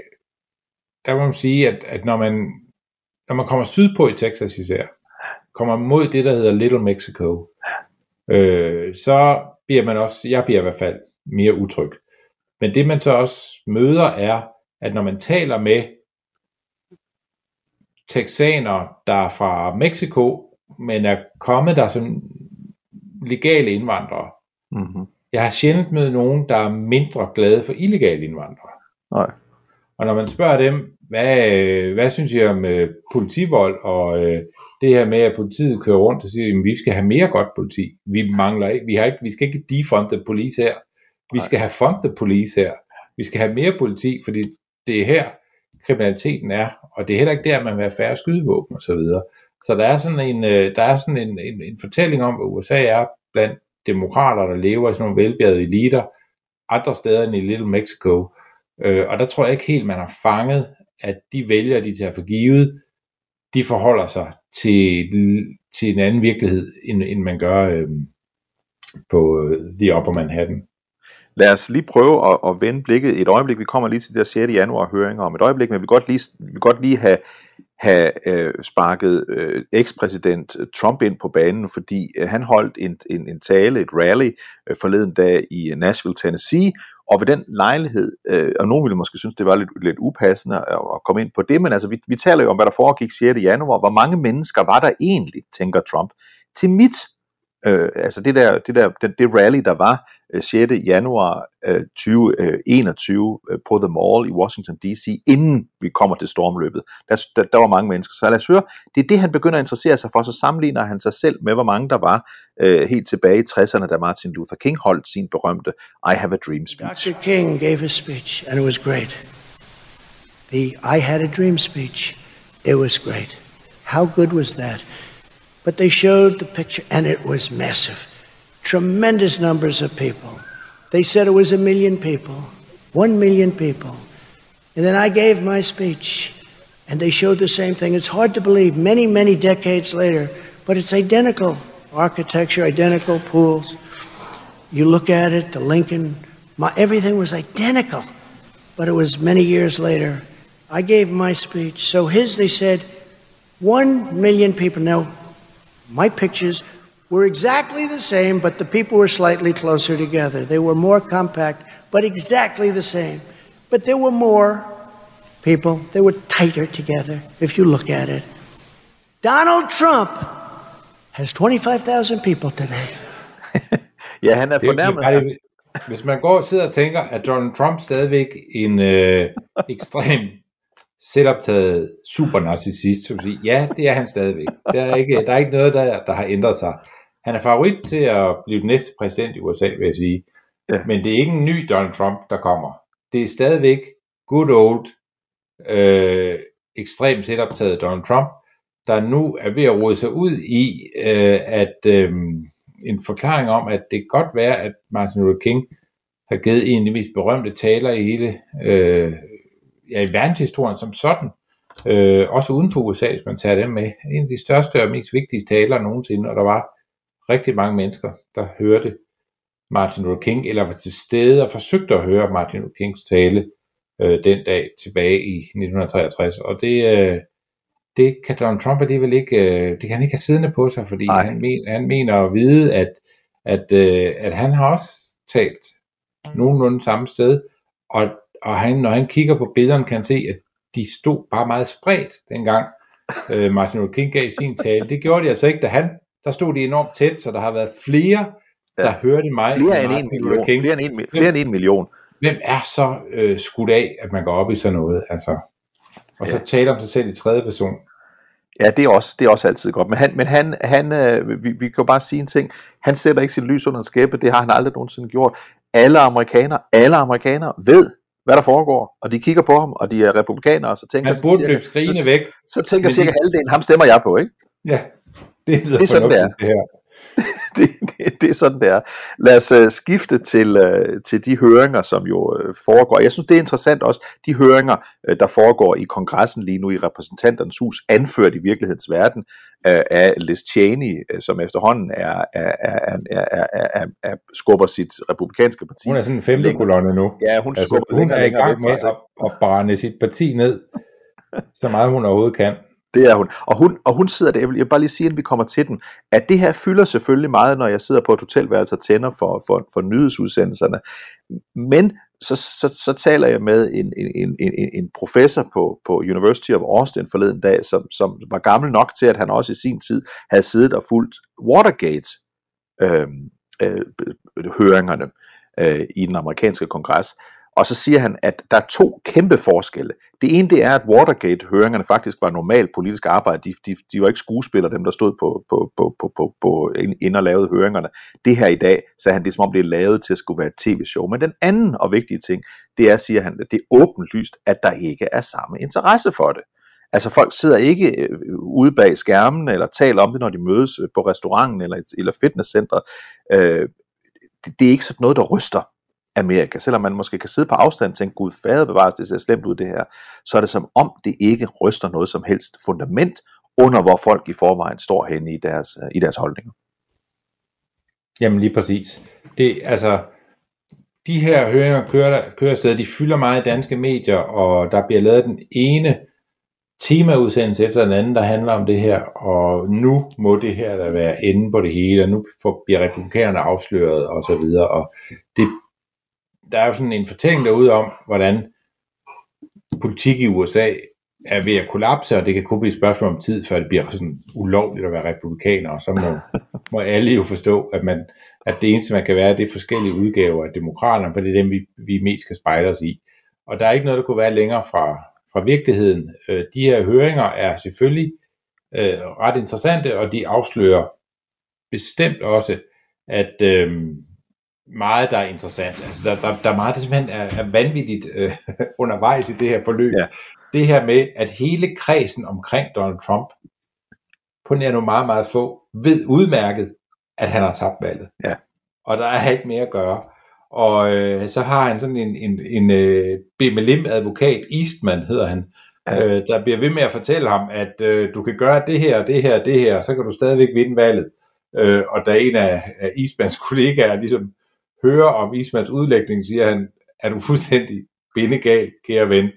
der må man sige, at, at når man når man kommer sydpå i Texas især, kommer mod det, der hedder Little Mexico, øh, så bliver man også, jeg bliver i hvert fald mere utryg. Men det man så også møder er, at når man taler med texanere, der er fra Mexico, men er kommet der som legale indvandrere, Mm-hmm. jeg har sjældent mødt nogen, der er mindre glade for illegale indvandrere. Nej. Og når man spørger dem, hvad, øh, hvad synes I om øh, politivold og øh, det her med, at politiet kører rundt og siger, at vi skal have mere godt politi. Vi mangler ikke, vi, har ikke, vi skal ikke defund the police her. Vi skal have fund the police her. Vi skal have mere politi, fordi det er her, kriminaliteten er, og det er heller ikke der, man vil have færre skydevåben og så videre. Så der er sådan en, øh, der er sådan en, en, en fortælling om, hvad USA er blandt demokrater, der lever i sådan nogle velbjergede eliter, andre steder end i Little Mexico. Øh, og der tror jeg ikke helt, man har fanget, at de vælger, de tager for givet, de forholder sig til, til en anden virkelighed, end, end man gør øhm, øh, på The Upper Manhattan. Lad os lige prøve at, at vende blikket et øjeblik. Vi kommer lige til der 6. januar høringer om et øjeblik, men vi vil godt lige, vi vil godt lige have, have øh, sparket øh, ekspræsident Trump ind på banen, fordi øh, han holdt en, en, en tale, et rally øh, forleden dag i øh, Nashville, Tennessee, og ved den lejlighed, øh, og nogen ville måske synes, det var lidt, lidt upassende at, at komme ind på det, men altså vi, vi taler jo om, hvad der foregik 6. januar. Hvor mange mennesker var der egentlig, tænker Trump, til mit øh, altså det der, det der, det, det rally, der var øh, 6. januar øh, 2021 øh, øh, på The Mall i Washington D.C., inden vi kommer til stormløbet. Der, der, der var mange mennesker. Så lad os høre, det er det, han begynder at interessere sig for, så sammenligner han sig selv med, hvor mange der var øh, helt tilbage i 60'erne, da Martin Luther King holdt sin berømte I Have a Dream speech. Dr. King gave a speech, and it was great. The I Had a Dream speech, it was great. How good was that? But they showed the picture, and it was massive. Tremendous numbers of people. They said it was a million people, one million people. And then I gave my speech, and they showed the same thing. It's hard to believe, many, many decades later, but it's identical architecture, identical pools. You look at it, the Lincoln, my, everything was identical. But it was many years later. I gave my speech. So his, they said, one million people. Now, my pictures were exactly the same, but the people were slightly closer together. They were more compact, but exactly the same. But there were more people. They were tighter together, if you look at it. Donald Trump has 25,000 people today. Ja, han er Det er jo fornærmet. bare det, hvis man går og sidder og tænker, at Donald Trump stadigvæk en øh, ekstrem selvoptaget supernarcissist, så vil jeg sige, ja, det er han stadigvæk. Der er ikke, der er ikke noget, der, der har ændret sig. Han er favorit til at blive den næste præsident i USA, vil jeg sige. Ja. Men det er ikke en ny Donald Trump, der kommer. Det er stadigvæk good old, øh, ekstremt selvoptaget Donald Trump, der nu er ved at rode sig ud i, øh, at øh, en forklaring om, at det godt være, at Martin Luther King har givet en af de mest berømte taler i hele øh, ja, i verdenshistorien som sådan, øh, også uden for USA, hvis man tager dem med. En af de største og mest vigtige taler nogensinde, og der var rigtig mange mennesker, der hørte Martin Luther King, eller var til stede og forsøgte at høre Martin Luther Kings tale øh, den dag tilbage i 1963. Og det, øh, det kan Donald Trump alligevel ikke, øh, det kan han ikke have siddende på sig, fordi Nej. han, men, han mener at vide, at, at, øh, at han har også talt nogenlunde samme sted, og, og han, når han kigger på billederne, kan han se, at de stod bare meget spredt dengang øh, Martin Luther King gav sin tale. Det gjorde de altså ikke, da han, der stod de enormt tæt, så der har været flere, der Ja. hørte mig. Flere end Martin en million. King. Flere end en, flere end en million. Hvem er så øh, skudt af, at man går op i sådan noget? Altså, og så Ja. taler om sig selv i tredje person. Ja, det er også, det er også altid godt. Men han, men han, han øh, vi, vi kan jo bare sige en ting. Han sætter ikke sit lys under en skæppe. Det har han aldrig nogensinde gjort. Alle amerikanere, alle amerikanere ved, hvad der foregår. Og de kigger på ham, og de er republikanere, og så tænker Han burde cirka- så, væk. Så tænker Men cirka de- halvdelen, ham stemmer jeg på, ikke? Ja, det, Det er sådan, det er. det her. det, det, det er sådan, det er. Lad os uh, skifte til, uh, til de høringer, som jo uh, foregår. Jeg synes, det er interessant også, de høringer, uh, der foregår i kongressen lige nu i repræsentanternes hus, anført i virkelighedens verden uh, af Liz Cheney, uh, som efterhånden er, er, er, er, er, er, er, skubber sit republikanske parti. Hun er sådan en femte kolonne nu. Ja, hun altså, skubber hun er i gang med at, at brænde sit parti ned, så meget hun overhovedet kan. Det er hun. Og hun, og hun sidder der, jeg vil, bare lige sige, inden vi kommer til den, at det her fylder selvfølgelig meget, når jeg sidder på et hotelværelse og tænder for, for, for nyhedsudsendelserne. Men så, så, så taler jeg med en, en, en, en, en professor på, på University of Austin forleden dag, som, som var gammel nok til, at han også i sin tid havde siddet og fulgt Watergate øhm, øh, øh, høringerne øh, i den amerikanske kongres. Og så siger han, at der er to kæmpe forskelle. Det ene det er, at Watergate-høringerne faktisk var normal politisk arbejde. De, de, de var ikke skuespillere, dem der stod på, på, på, på, på, på ind, og lavede høringerne. Det her i dag, så han det er som om det er lavet til at skulle være et tv-show. Men den anden og vigtige ting, det er, siger han, at det er åbenlyst, at der ikke er samme interesse for det. Altså folk sidder ikke øh, ude bag skærmen eller taler om det, når de mødes øh, på restauranten eller, eller fitnesscentret. Øh, det, det er ikke sådan noget, der ryster Amerika. Selvom man måske kan sidde på afstand og tænke, gud fader bevares, det ser slemt ud det her, så er det som om det ikke ryster noget som helst fundament under, hvor folk i forvejen står henne i deres, øh, i deres holdninger. Jamen lige præcis. Det, altså, de her høringer kører, der, kører afsted, de fylder meget i danske medier, og der bliver lavet den ene temaudsendelse efter den anden, der handler om det her, og nu må det her da være enden på det hele, og nu får, bliver republikanerne afsløret, og så videre, og det, der er jo sådan en fortælling derude om, hvordan politik i USA er ved at kollapse, og det kan kun blive et spørgsmål om tid, før det bliver sådan ulovligt at være republikaner, og så må, må alle jo forstå, at, man, at det eneste, man kan være, det er forskellige udgaver af demokraterne, for det er dem, vi, vi mest skal spejle os i. Og der er ikke noget, der kunne være længere fra, fra virkeligheden. Øh, de her høringer er selvfølgelig øh, ret interessante, og de afslører bestemt også, at øh, meget, der er interessant. Altså, der, der, der er meget, der simpelthen er, er vanvittigt øh, undervejs i det her forløb. Ja. Det her med, at hele kredsen omkring Donald Trump, på nær nogle meget, meget få, ved udmærket, at han har tabt valget. Ja. Og der er ikke mere at gøre. Og øh, så har han sådan en, en, en øh, BMLM-advokat, Eastman hedder han, Ja. øh, der bliver ved med at fortælle ham, at øh, du kan gøre det her, det her, det her, så kan du stadigvæk vinde valget. Øh, og da en af, af Eastmans kollegaer ligesom hører om Eastmans udlægning, siger han, er du fuldstændig bindegal, kære ven.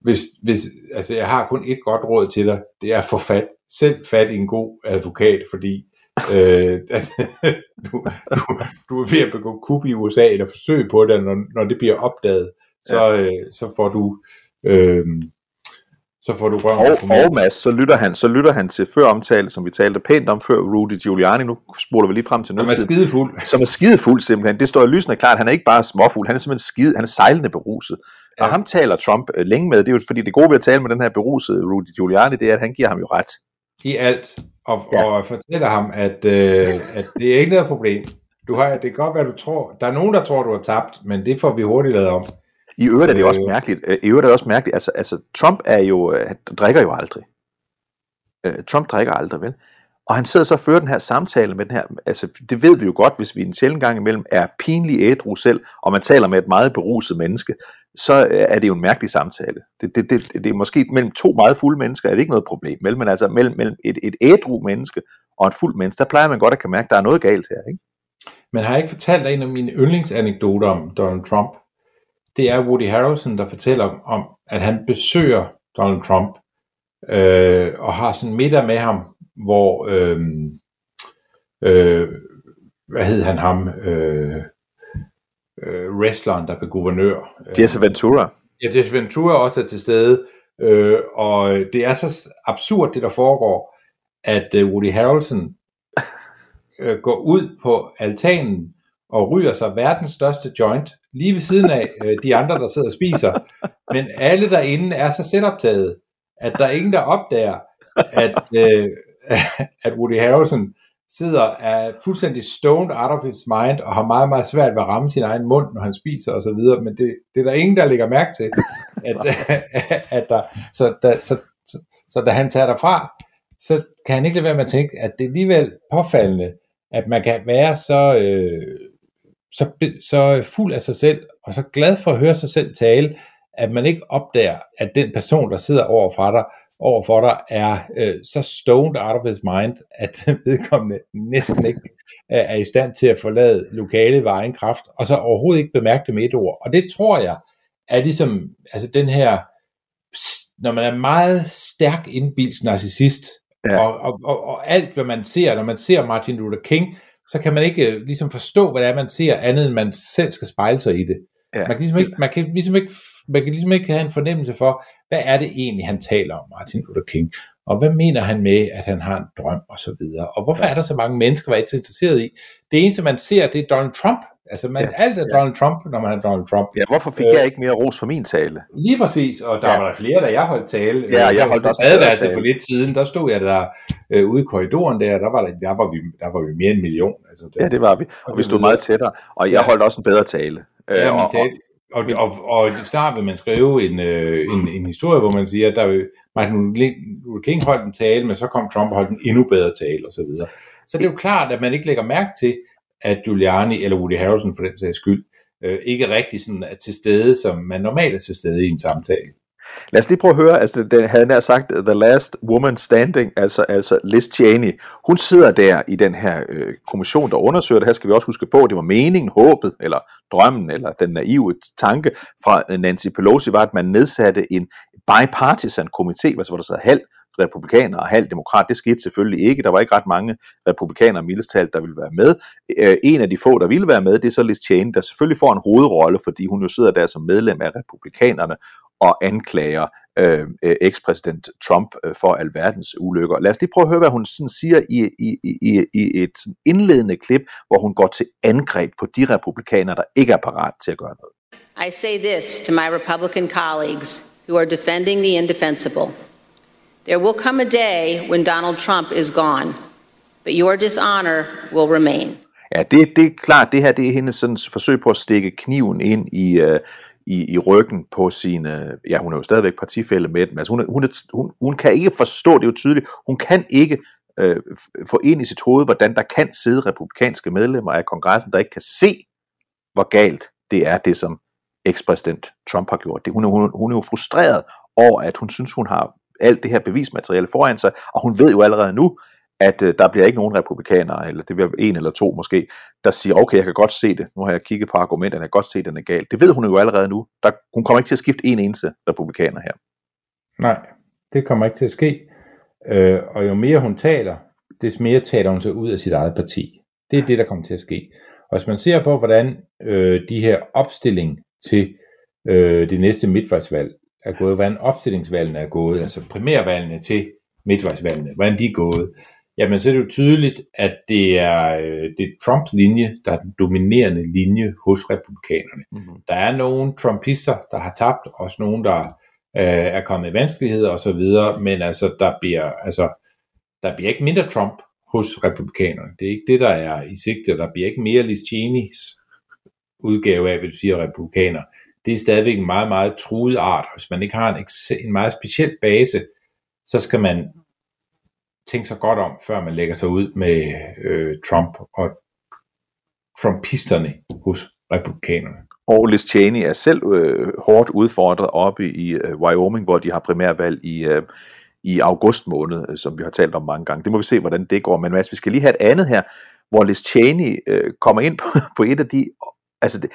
Hvis, hvis, altså jeg har kun et godt råd til dig, det er at få fat, selv fat i en god advokat, fordi øh, at, du, du, du er ved at begå kup i USA, eller forsøg på det, når, når det bliver opdaget, så, øh, så får du øh, så får du røven Og, og Mads, så lytter han, så lytter han til før omtale, som vi talte pænt om før, Rudy Giuliani, nu spoler vi lige frem til Som er nutiden, skidefuld. som er skidefuld simpelthen. Det står lysende klart, han er ikke bare småfuld, han er simpelthen skide, han er sejlende beruset. Ja. Og ham taler Trump øh, længe med, det er jo fordi det gode ved at tale med den her berusede Rudy Giuliani, det er, at han giver ham jo ret. i alt, og, ja. og fortæller ham, at, øh, at det er ikke noget problem. Du har, det kan godt være, du tror, der er nogen, der tror, du har tabt, men det får vi hurtigt lavet om. I øvrigt er det jo også Øh. mærkeligt. øh, I øvrigt er det også mærkeligt. Altså, altså Trump er jo, øh, han drikker jo aldrig. Øh, Trump drikker aldrig, vel? Og han sidder så og fører den her samtale med den her, altså det ved vi jo godt, hvis vi en sjældent gang imellem er pinlig ædru selv, og man taler med et meget beruset menneske, så er det jo en mærkelig samtale. Det, det, det, det er måske mellem to meget fulde mennesker, er det ikke noget problem. Vel? Men altså mellem, mellem et, et ædru menneske og et fuldt menneske, der plejer man godt at kan mærke, at der er noget galt her. Ikke? Men har jeg ikke fortalt dig en af mine yndlingsanekdoter om Donald Trump? Det er Woody Harrelson, der fortæller om, at han besøger Donald Trump øh, og har sådan middag med ham, hvor, øh, øh, hvad hed han ham, øh, øh, wrestleren, der blev guvernør. Jesse Ventura. Ja, Jesse Ventura også er til stede, øh, og det er så absurd, det der foregår, at øh, Woody Harrelson øh, går ud på altanen og ryger sig verdens største joint, lige ved siden af øh, de andre, der sidder og spiser. Men alle derinde er så selvoptaget, at der er ingen, der opdager, at, øh, at Woody Harrelson sidder er fuldstændig stoned out of his mind og har meget, meget svært ved at ramme sin egen mund, når han spiser osv., men det, det er der ingen, der lægger mærke til. At, at der, så, da, så, så, så da han tager derfra, så kan han ikke lade være med at tænke, at det er alligevel påfaldende, at man kan være så, øh, så, så fuld af sig selv, og så glad for at høre sig selv tale, at man ikke opdager, at den person, der sidder over for dig, over for dig er øh, så stoned out of his mind, at vedkommende næsten ikke øh, er i stand til at forlade lokalet ved egen kraft, og så overhovedet ikke bemærke det med et ord. Og det tror jeg er ligesom, altså den her, når man er meget stærk indbils narcissist, ja. og, og, og, og alt hvad man ser, når man ser Martin Luther King, så kan man ikke øh, ligesom forstå, hvad det er, man ser, andet end man selv skal spejle sig i det. Ja. Man kan ligesom ikke, man kan ligesom ikke, man kan ligesom ikke have en fornemmelse for, hvad er det egentlig, han taler om, Martin Luther King, og hvad mener han med, at han har en drøm, og så videre. Og hvorfor er der så mange mennesker, der er ikke så interesseret i? Det eneste, man ser, det er Donald Trump. Altså, man, Ja. ja. alt er Donald Trump, når man er Donald Trump. Ja, hvorfor fik Øh. jeg ikke mere ros for min tale? Lige præcis, og der Ja. ja. var der flere, da jeg holdt tale. Ja, jeg der holdt også badeværelset tale. for lidt siden, der stod jeg der øh, ude i korridoren der, der var, der, der, var vi, der var vi mere end en million. Altså, Ja, det var vi. Og vi stod meget tættere. Og jeg Ja. holdt også en bedre tale. Øh, Ja, og, det, og, og, og, og snart vil man skrive en, øh, en, en historie, hvor man siger, at der Martin Luther King holdt en tale, men så kom Trump og holdt en endnu bedre tale osv. Så, videre. så det er jo klart, at man ikke lægger mærke til, at Giuliani eller Woody Harrelson for den sags skyld, øh, ikke rigtig sådan er til stede, som man normalt er til stede i en samtale. Lad os lige prøve at høre, altså den havde nær sagt The Last Woman Standing, altså, altså Liz Cheney. Hun sidder der i den her øh, kommission, der undersøger det her, skal vi også huske på, det var meningen, håbet, eller drømmen, eller den naive tanke fra øh, Nancy Pelosi, var, at man nedsatte en bipartisan komité, altså hvor der sad halv republikaner og halv demokrat. Det skete selvfølgelig ikke. Der var ikke ret mange republikanere mildestalt, der ville være med. Øh, en af de få, der ville være med, det er så Liz Cheney, der selvfølgelig får en hovedrolle, fordi hun jo sidder der som medlem af republikanerne og anklager øh, ekspræsident Trump øh, for alverdens ulykker. Lad os lige prøve at høre, hvad hun sådan siger i, i, i, i et indledende klip, hvor hun går til angreb på de republikanere, der ikke er parat til at gøre noget. I say this to my Republican colleagues who are defending the indefensible. There will come a day when Donald Trump is gone, but your dishonor will remain. Ja, det, det er klart, det her det er hendes sådan forsøg på at stikke kniven ind i, øh, i, i ryggen på sine, øh, ja hun er jo stadigvæk partifælde med dem, altså hun, hun, er, hun, hun kan ikke forstå, det er jo tydeligt, hun kan ikke øh, få ind i sit hoved, hvordan der kan sidde republikanske medlemmer af kongressen, der ikke kan se, hvor galt det er, det som ekspræsident Trump har gjort. Det, hun, hun, hun er jo frustreret over, at hun synes, hun har alt det her bevismateriale foran sig, og hun ved jo allerede nu, at øh, der bliver ikke nogen republikanere, eller det bliver en eller to måske, der siger, okay, jeg kan godt se det, nu har jeg kigget på argumenterne, jeg kan godt se, at den er galt. Det ved hun jo allerede nu. Der, hun kommer ikke til at skifte en eneste republikaner her. Nej, det kommer ikke til at ske. Øh, og jo mere hun taler, des mere taler hun sig ud af sit eget parti. Det er det, der kommer til at ske. Og hvis man ser på, hvordan øh, de her opstilling til øh, det næste midtvejsvalg er gået, hvordan opstillingsvalgene er gået, altså primærvalgene til midtvejsvalgene, hvordan de er gået, jamen så er det jo tydeligt, at det er, øh, det er Trumps linje, der er den dominerende linje hos republikanerne. Mhm. Der er nogle trumpister, der har tabt, også nogle, der øh, er kommet i vanskeligheder osv., men altså, der bliver, altså, der bliver ikke mindre Trump hos republikanerne. Det er ikke det, der er i sigte. Der bliver ikke mere Liz Cheney's udgave af, hvad du siger, republikaner. Det er stadigvæk en meget, meget truet art. Hvis man ikke har en, en meget speciel base, så skal man tænke sig godt om, før man lægger sig ud med øh, Trump og Trumpisterne hos republikanerne. Og Liz Cheney er selv øh, hårdt udfordret oppe i øh, Wyoming, hvor de har primærvalg i, øh, i august måned, øh, som vi har talt om mange gange. Det må vi se, hvordan det går. Men Mads, vi skal lige have et andet her, hvor Liz Cheney øh, kommer ind på, på et af de, altså det,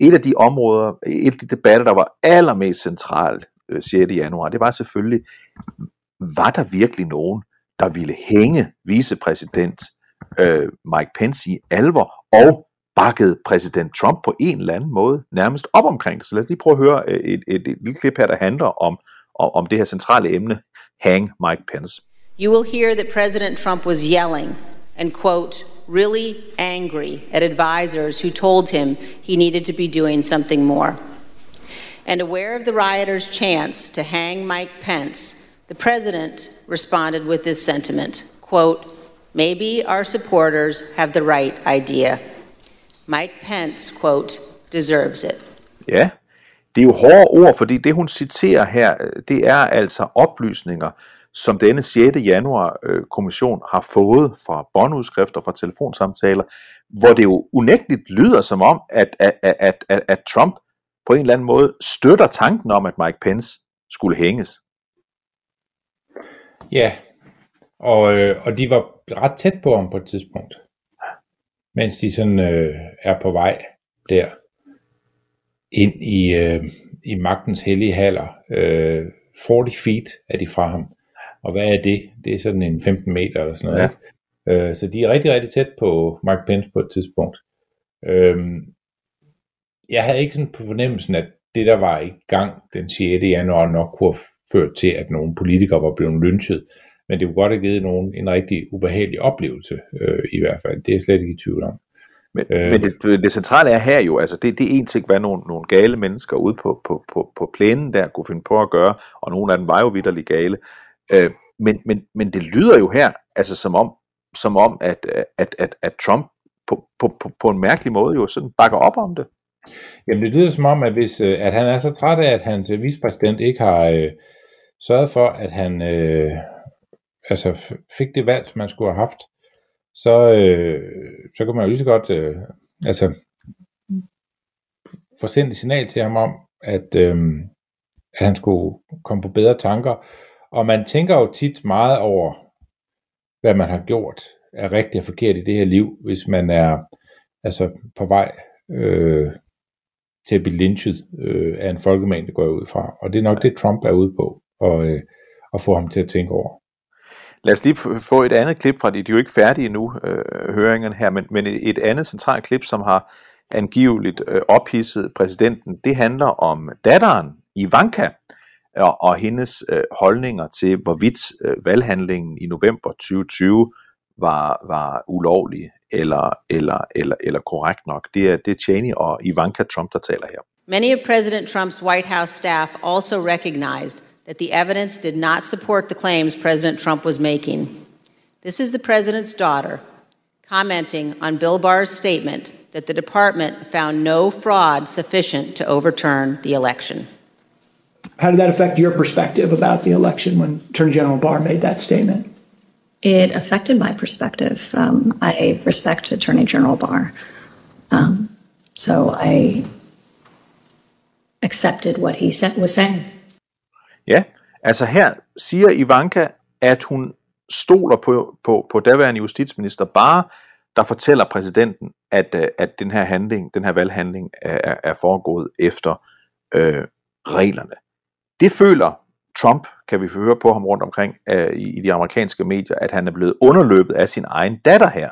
et af de områder, et af de debatter, der var allermest centralt øh, 6. januar, det var selvfølgelig, var der virkelig nogen, der ville hænge vicepræsident øh, Mike Pence i alvor, og bakkede præsident Trump på en eller anden måde nærmest op omkring det. Så lad os lige prøve at høre øh, et, et, et lille klip her, der handler om, om, om det her centrale emne, hang Mike Pence. You will hear that President Trump was yelling and, quote, really angry at advisors who told him he needed to be doing something more. And aware of the rioters' chance to hang Mike Pence, the president responded with this sentiment, quote, maybe our supporters have the right idea. Mike Pence, quote, deserves it. Ja, det er jo hårde ord, fordi det hun citerer her, det er altså oplysninger, som denne 6. januar øh, kommission har fået fra båndudskrifter, fra telefonsamtaler, hvor det jo unægteligt lyder som om, at, at, at, at, at Trump på en eller anden måde støtter tanken om, at Mike Pence skulle hænges. Ja, og, øh, og de var ret tæt på ham på et tidspunkt, mens de sådan øh, er på vej der ind i, øh, i magtens hellige haller. Øh, 40 feet er de fra ham. Og hvad er det? Det er sådan en 15 meter eller sådan noget. Ja. Øh, så de er rigtig, rigtig tæt på Mike Pence på et tidspunkt. Øhm, jeg havde ikke sådan på fornemmelsen, at det, der var i gang den 6. januar, nok kunne have ført til, at nogle politikere var blevet lynchet. Men det kunne godt have givet nogen en rigtig ubehagelig oplevelse, øh, i hvert fald. Det er jeg slet ikke i tvivl om. Men, øh, men det, det centrale er her jo, altså det, det er en ting, hvad nogle, nogle gale mennesker ude på, på, på, på plænen der kunne finde på at gøre, og nogle af dem var jo vidderligt gale. Øh, men, men, men det lyder jo her, altså som om, som om at, at, at, at Trump på, på, på, på en mærkelig måde jo sådan bakker op om det. Jamen det lyder som om, at, hvis, øh, at han er så træt af, at hans øh, vicepræsident ikke har øh, sørget for, at han øh, altså fik det valg, som man skulle have haft, så, øh, så kan man jo lige så godt øh, altså, få sendt et signal til ham om, at, øh, at han skulle komme på bedre tanker. Og man tænker jo tit meget over, hvad man har gjort er rigtigt og forkert i det her liv, hvis man er altså på vej øh, til at blive lynchet øh, af en folkemand, der går ud fra. Og det er nok det, Trump er ude på, og, øh, at få ham til at tænke over. Lad os lige få et andet klip fra det. de er jo ikke færdige nu, øh, høringerne her, men, men et, et andet centralt klip, som har angiveligt øh, ophidset præsidenten, det handler om datteren Ivanka og, og hendes øh, holdninger til, hvorvidt øh, valghandlingen i november 2020 var, var ulovlig eller, eller, eller, eller korrekt nok. Det er, det er Cheney og Ivanka Trump, der taler her. Many of President Trump's White House staff also recognized that the evidence did not support the claims President Trump was making. This is the president's daughter commenting on Bill Barr's statement that the department found no fraud sufficient to overturn the election. How did that affect your perspective about the election when Attorney General Barr made that statement? It affected my perspective. Um, I respect Attorney General Barr. Um, so I accepted what he said, was saying. Ja, altså her siger Ivanka, at hun stoler på, på, på daværende justitsminister bare, der fortæller præsidenten, at, øh, at den her handling, den her valghandling er, er- er foregået efter øh, reglerne. Det føler Trump, kan vi få høre på ham rundt omkring øh, i, i de amerikanske medier, at han er blevet underløbet af sin egen datter her,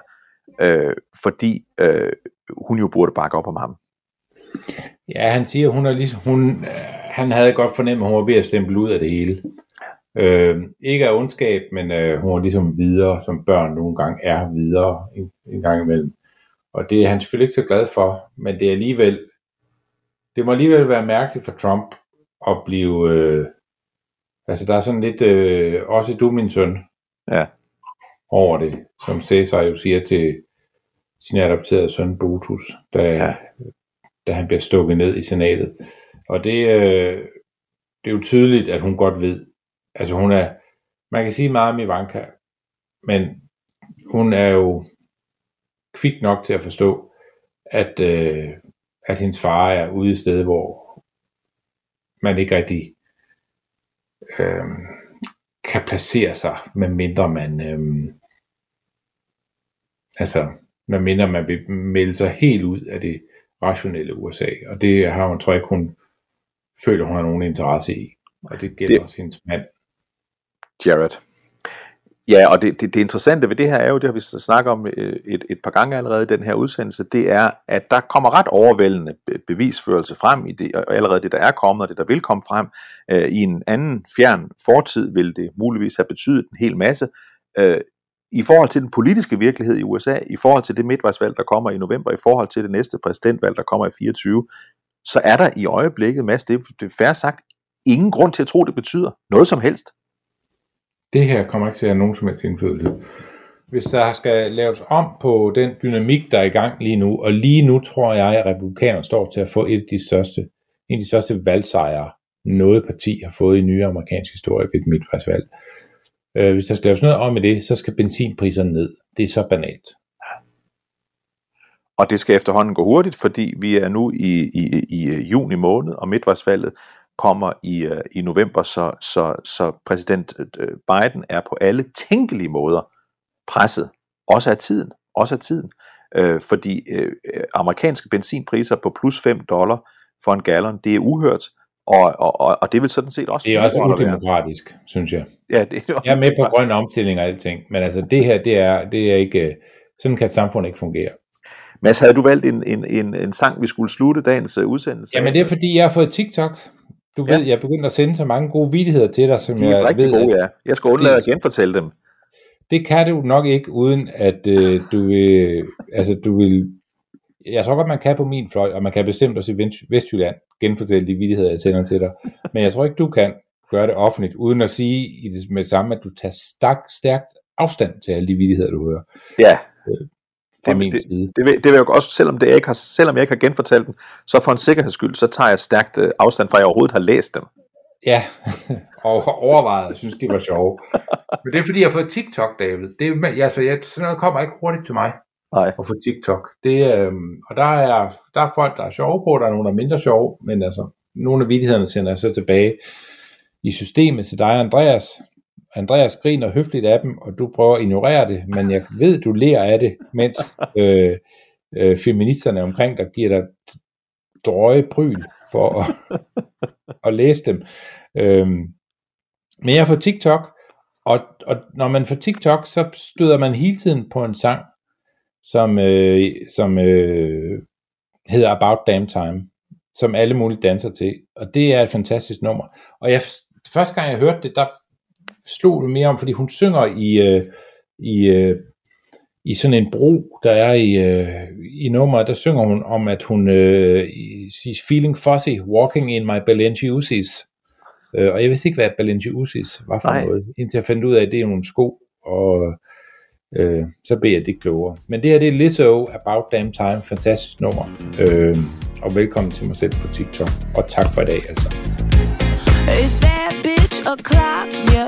øh, fordi øh, hun jo burde bakke op om ham. Ja, han siger, hun er ligesom, hun, øh, han havde godt fornemt, at hun var ved at stemple ud af det hele. Øh, ikke af ondskab, men øh, hun var ligesom videre, som børn nogle gange er videre en, en gang imellem. Og det er han selvfølgelig ikke så glad for, men det er alligevel, det må alligevel være mærkeligt for Trump at blive, øh, altså der er sådan lidt, øh, også du min søn, Ja. over det, som Cæsar jo siger til sin adopterede søn Brutus, da, ja. da han bliver stukket ned i senatet. Og det, øh, det er jo tydeligt, at hun godt ved, altså hun er, man kan sige meget om Ivanka, men hun er jo kvik nok til at forstå, at, øh, at hendes far er ude i sted, hvor man ikke rigtig øh, kan placere sig, medmindre man øh, altså, medmindre man vil melde sig helt ud af det rationelle USA, og det har hun, tror jeg ikke, hun føler, hun har nogen interesse i, og det gælder Det- også hendes mand. Jared. Ja, og det, det, det interessante ved det her er jo, det har vi snakket om øh, et, et par gange allerede i den her udsendelse, det er, at der kommer ret overvældende bevisførelse frem i det, og allerede det, der er kommet, og det, der vil komme frem. Øh, I en anden fjern fortid vil det muligvis have betydet en hel masse. Øh, I forhold til den politiske virkelighed i USA, i forhold til det midtvejsvalg, der kommer i november, i forhold til det næste præsidentvalg, der kommer i 24, så er der i øjeblikket, Mads, det, det er færre sagt, ingen grund til at tro, det betyder noget som helst. Det her kommer ikke til at have nogen som helst indflydelse. Hvis der skal laves om på den dynamik, der er i gang lige nu, og lige nu tror jeg, at republikanerne står til at få et af de største, en af de største valgsejre, noget parti har fået i nyere amerikansk historie ved et midtvejsvalg. Øh, hvis der skal laves noget om i det, så skal benzinpriserne ned. Det er så banalt. Og det skal efterhånden gå hurtigt, fordi vi er nu i, i, i juni måned, og midtvejsvalget kommer i, øh, i november, så, så, så præsident øh, Biden er på alle tænkelige måder presset, også af tiden, også af tiden, øh, fordi øh, øh, amerikanske benzinpriser på plus 5 dollar for en gallon, det er uhørt, og, og, og, og det vil sådan set også... Det er også at være. udemokratisk, synes jeg. Ja, det er Jeg er med på grøn omstilling og alting, men altså det her, det er, det er ikke, øh, sådan kan et samfund ikke fungere. Mads, havde du valgt en, en, en, en sang, vi skulle slutte dagens udsendelse? Jamen det er fordi, jeg har fået TikTok. Du Ja. ved, jeg er begyndt at sende så mange gode vidigheder til dig, som De er jeg rigtig ved, gode, ja. Jeg skal undlade Det- at genfortælle dem. Det kan du nok ikke, uden at øh, du vil, altså du vil, jeg tror godt, man kan på min fløj, og man kan bestemt også i Vest- Vestjylland genfortælle de vidigheder, jeg sender til dig. Men jeg tror ikke, du kan gøre det offentligt, uden at sige i det med det samme, at du tager stak, stærkt afstand til alle de vidigheder, du hører Ja, fra det, min det, side. det, vil, det vil jeg jo også, selvom, det jeg ikke har, selvom jeg ikke har genfortalt dem, så for en sikkerheds skyld, så tager jeg stærkt øh, afstand fra, at jeg overhovedet har læst dem. Ja, og overvejet, jeg synes, de var sjove. Men det er fordi, jeg har fået TikTok, David. Det er, altså, jeg, sådan noget kommer ikke hurtigt til mig. Nej. At få TikTok. Det, øhm, og der er, der er folk, der er sjove på, der er nogle, der er mindre sjove, men altså, nogle af vidighederne sender jeg så tilbage i systemet til dig, Andreas. Andreas griner høfligt af dem, og du prøver at ignorere det, men jeg ved, du lærer af det, mens øh, øh, feministerne omkring dig giver dig drøje pryl for at, at læse dem. Øhm, men jeg får TikTok, og, og når man får TikTok, så støder man hele tiden på en sang, som, øh, som øh, hedder About Damn Time, som alle mulige danser til, og det er et fantastisk nummer. Og jeg, første gang jeg hørte det, der slog det mere om, fordi hun synger i, øh, i, øh, i sådan en bro, der er i, øh, i nummeret, der synger hun om, at hun øh, she's feeling fuzzy, walking in my Balenciusis. Øh, og jeg vidste ikke, hvad Balenciusis var for Nej. noget, indtil jeg fandt ud af, at det er nogle sko, og øh, så blev jeg det klogere. Men det her, det er Lizzo, About Damn Time, fantastisk nummer. Øh, og velkommen til mig selv på TikTok, og tak for i dag altså. It's that bitch o'clock,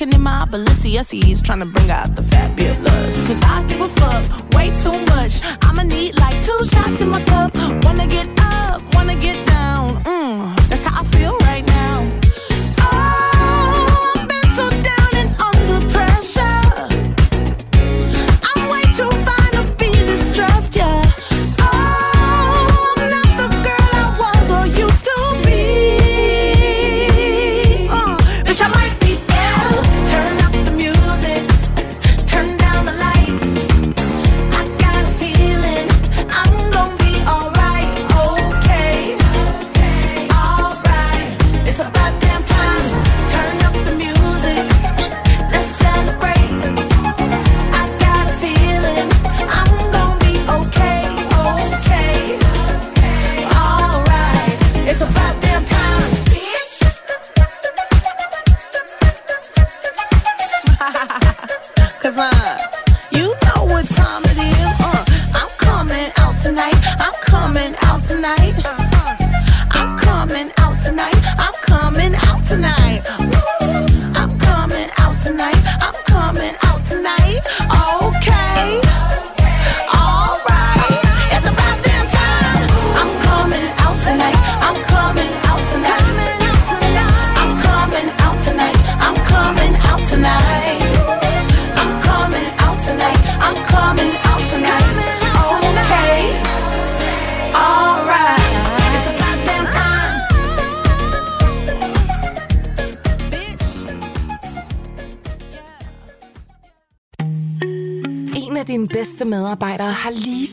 Walking in my Balenciennes, trying to bring out the fabulous. Cause I give a fuck way too much. I'ma need like two shots in my cup. Wanna get up,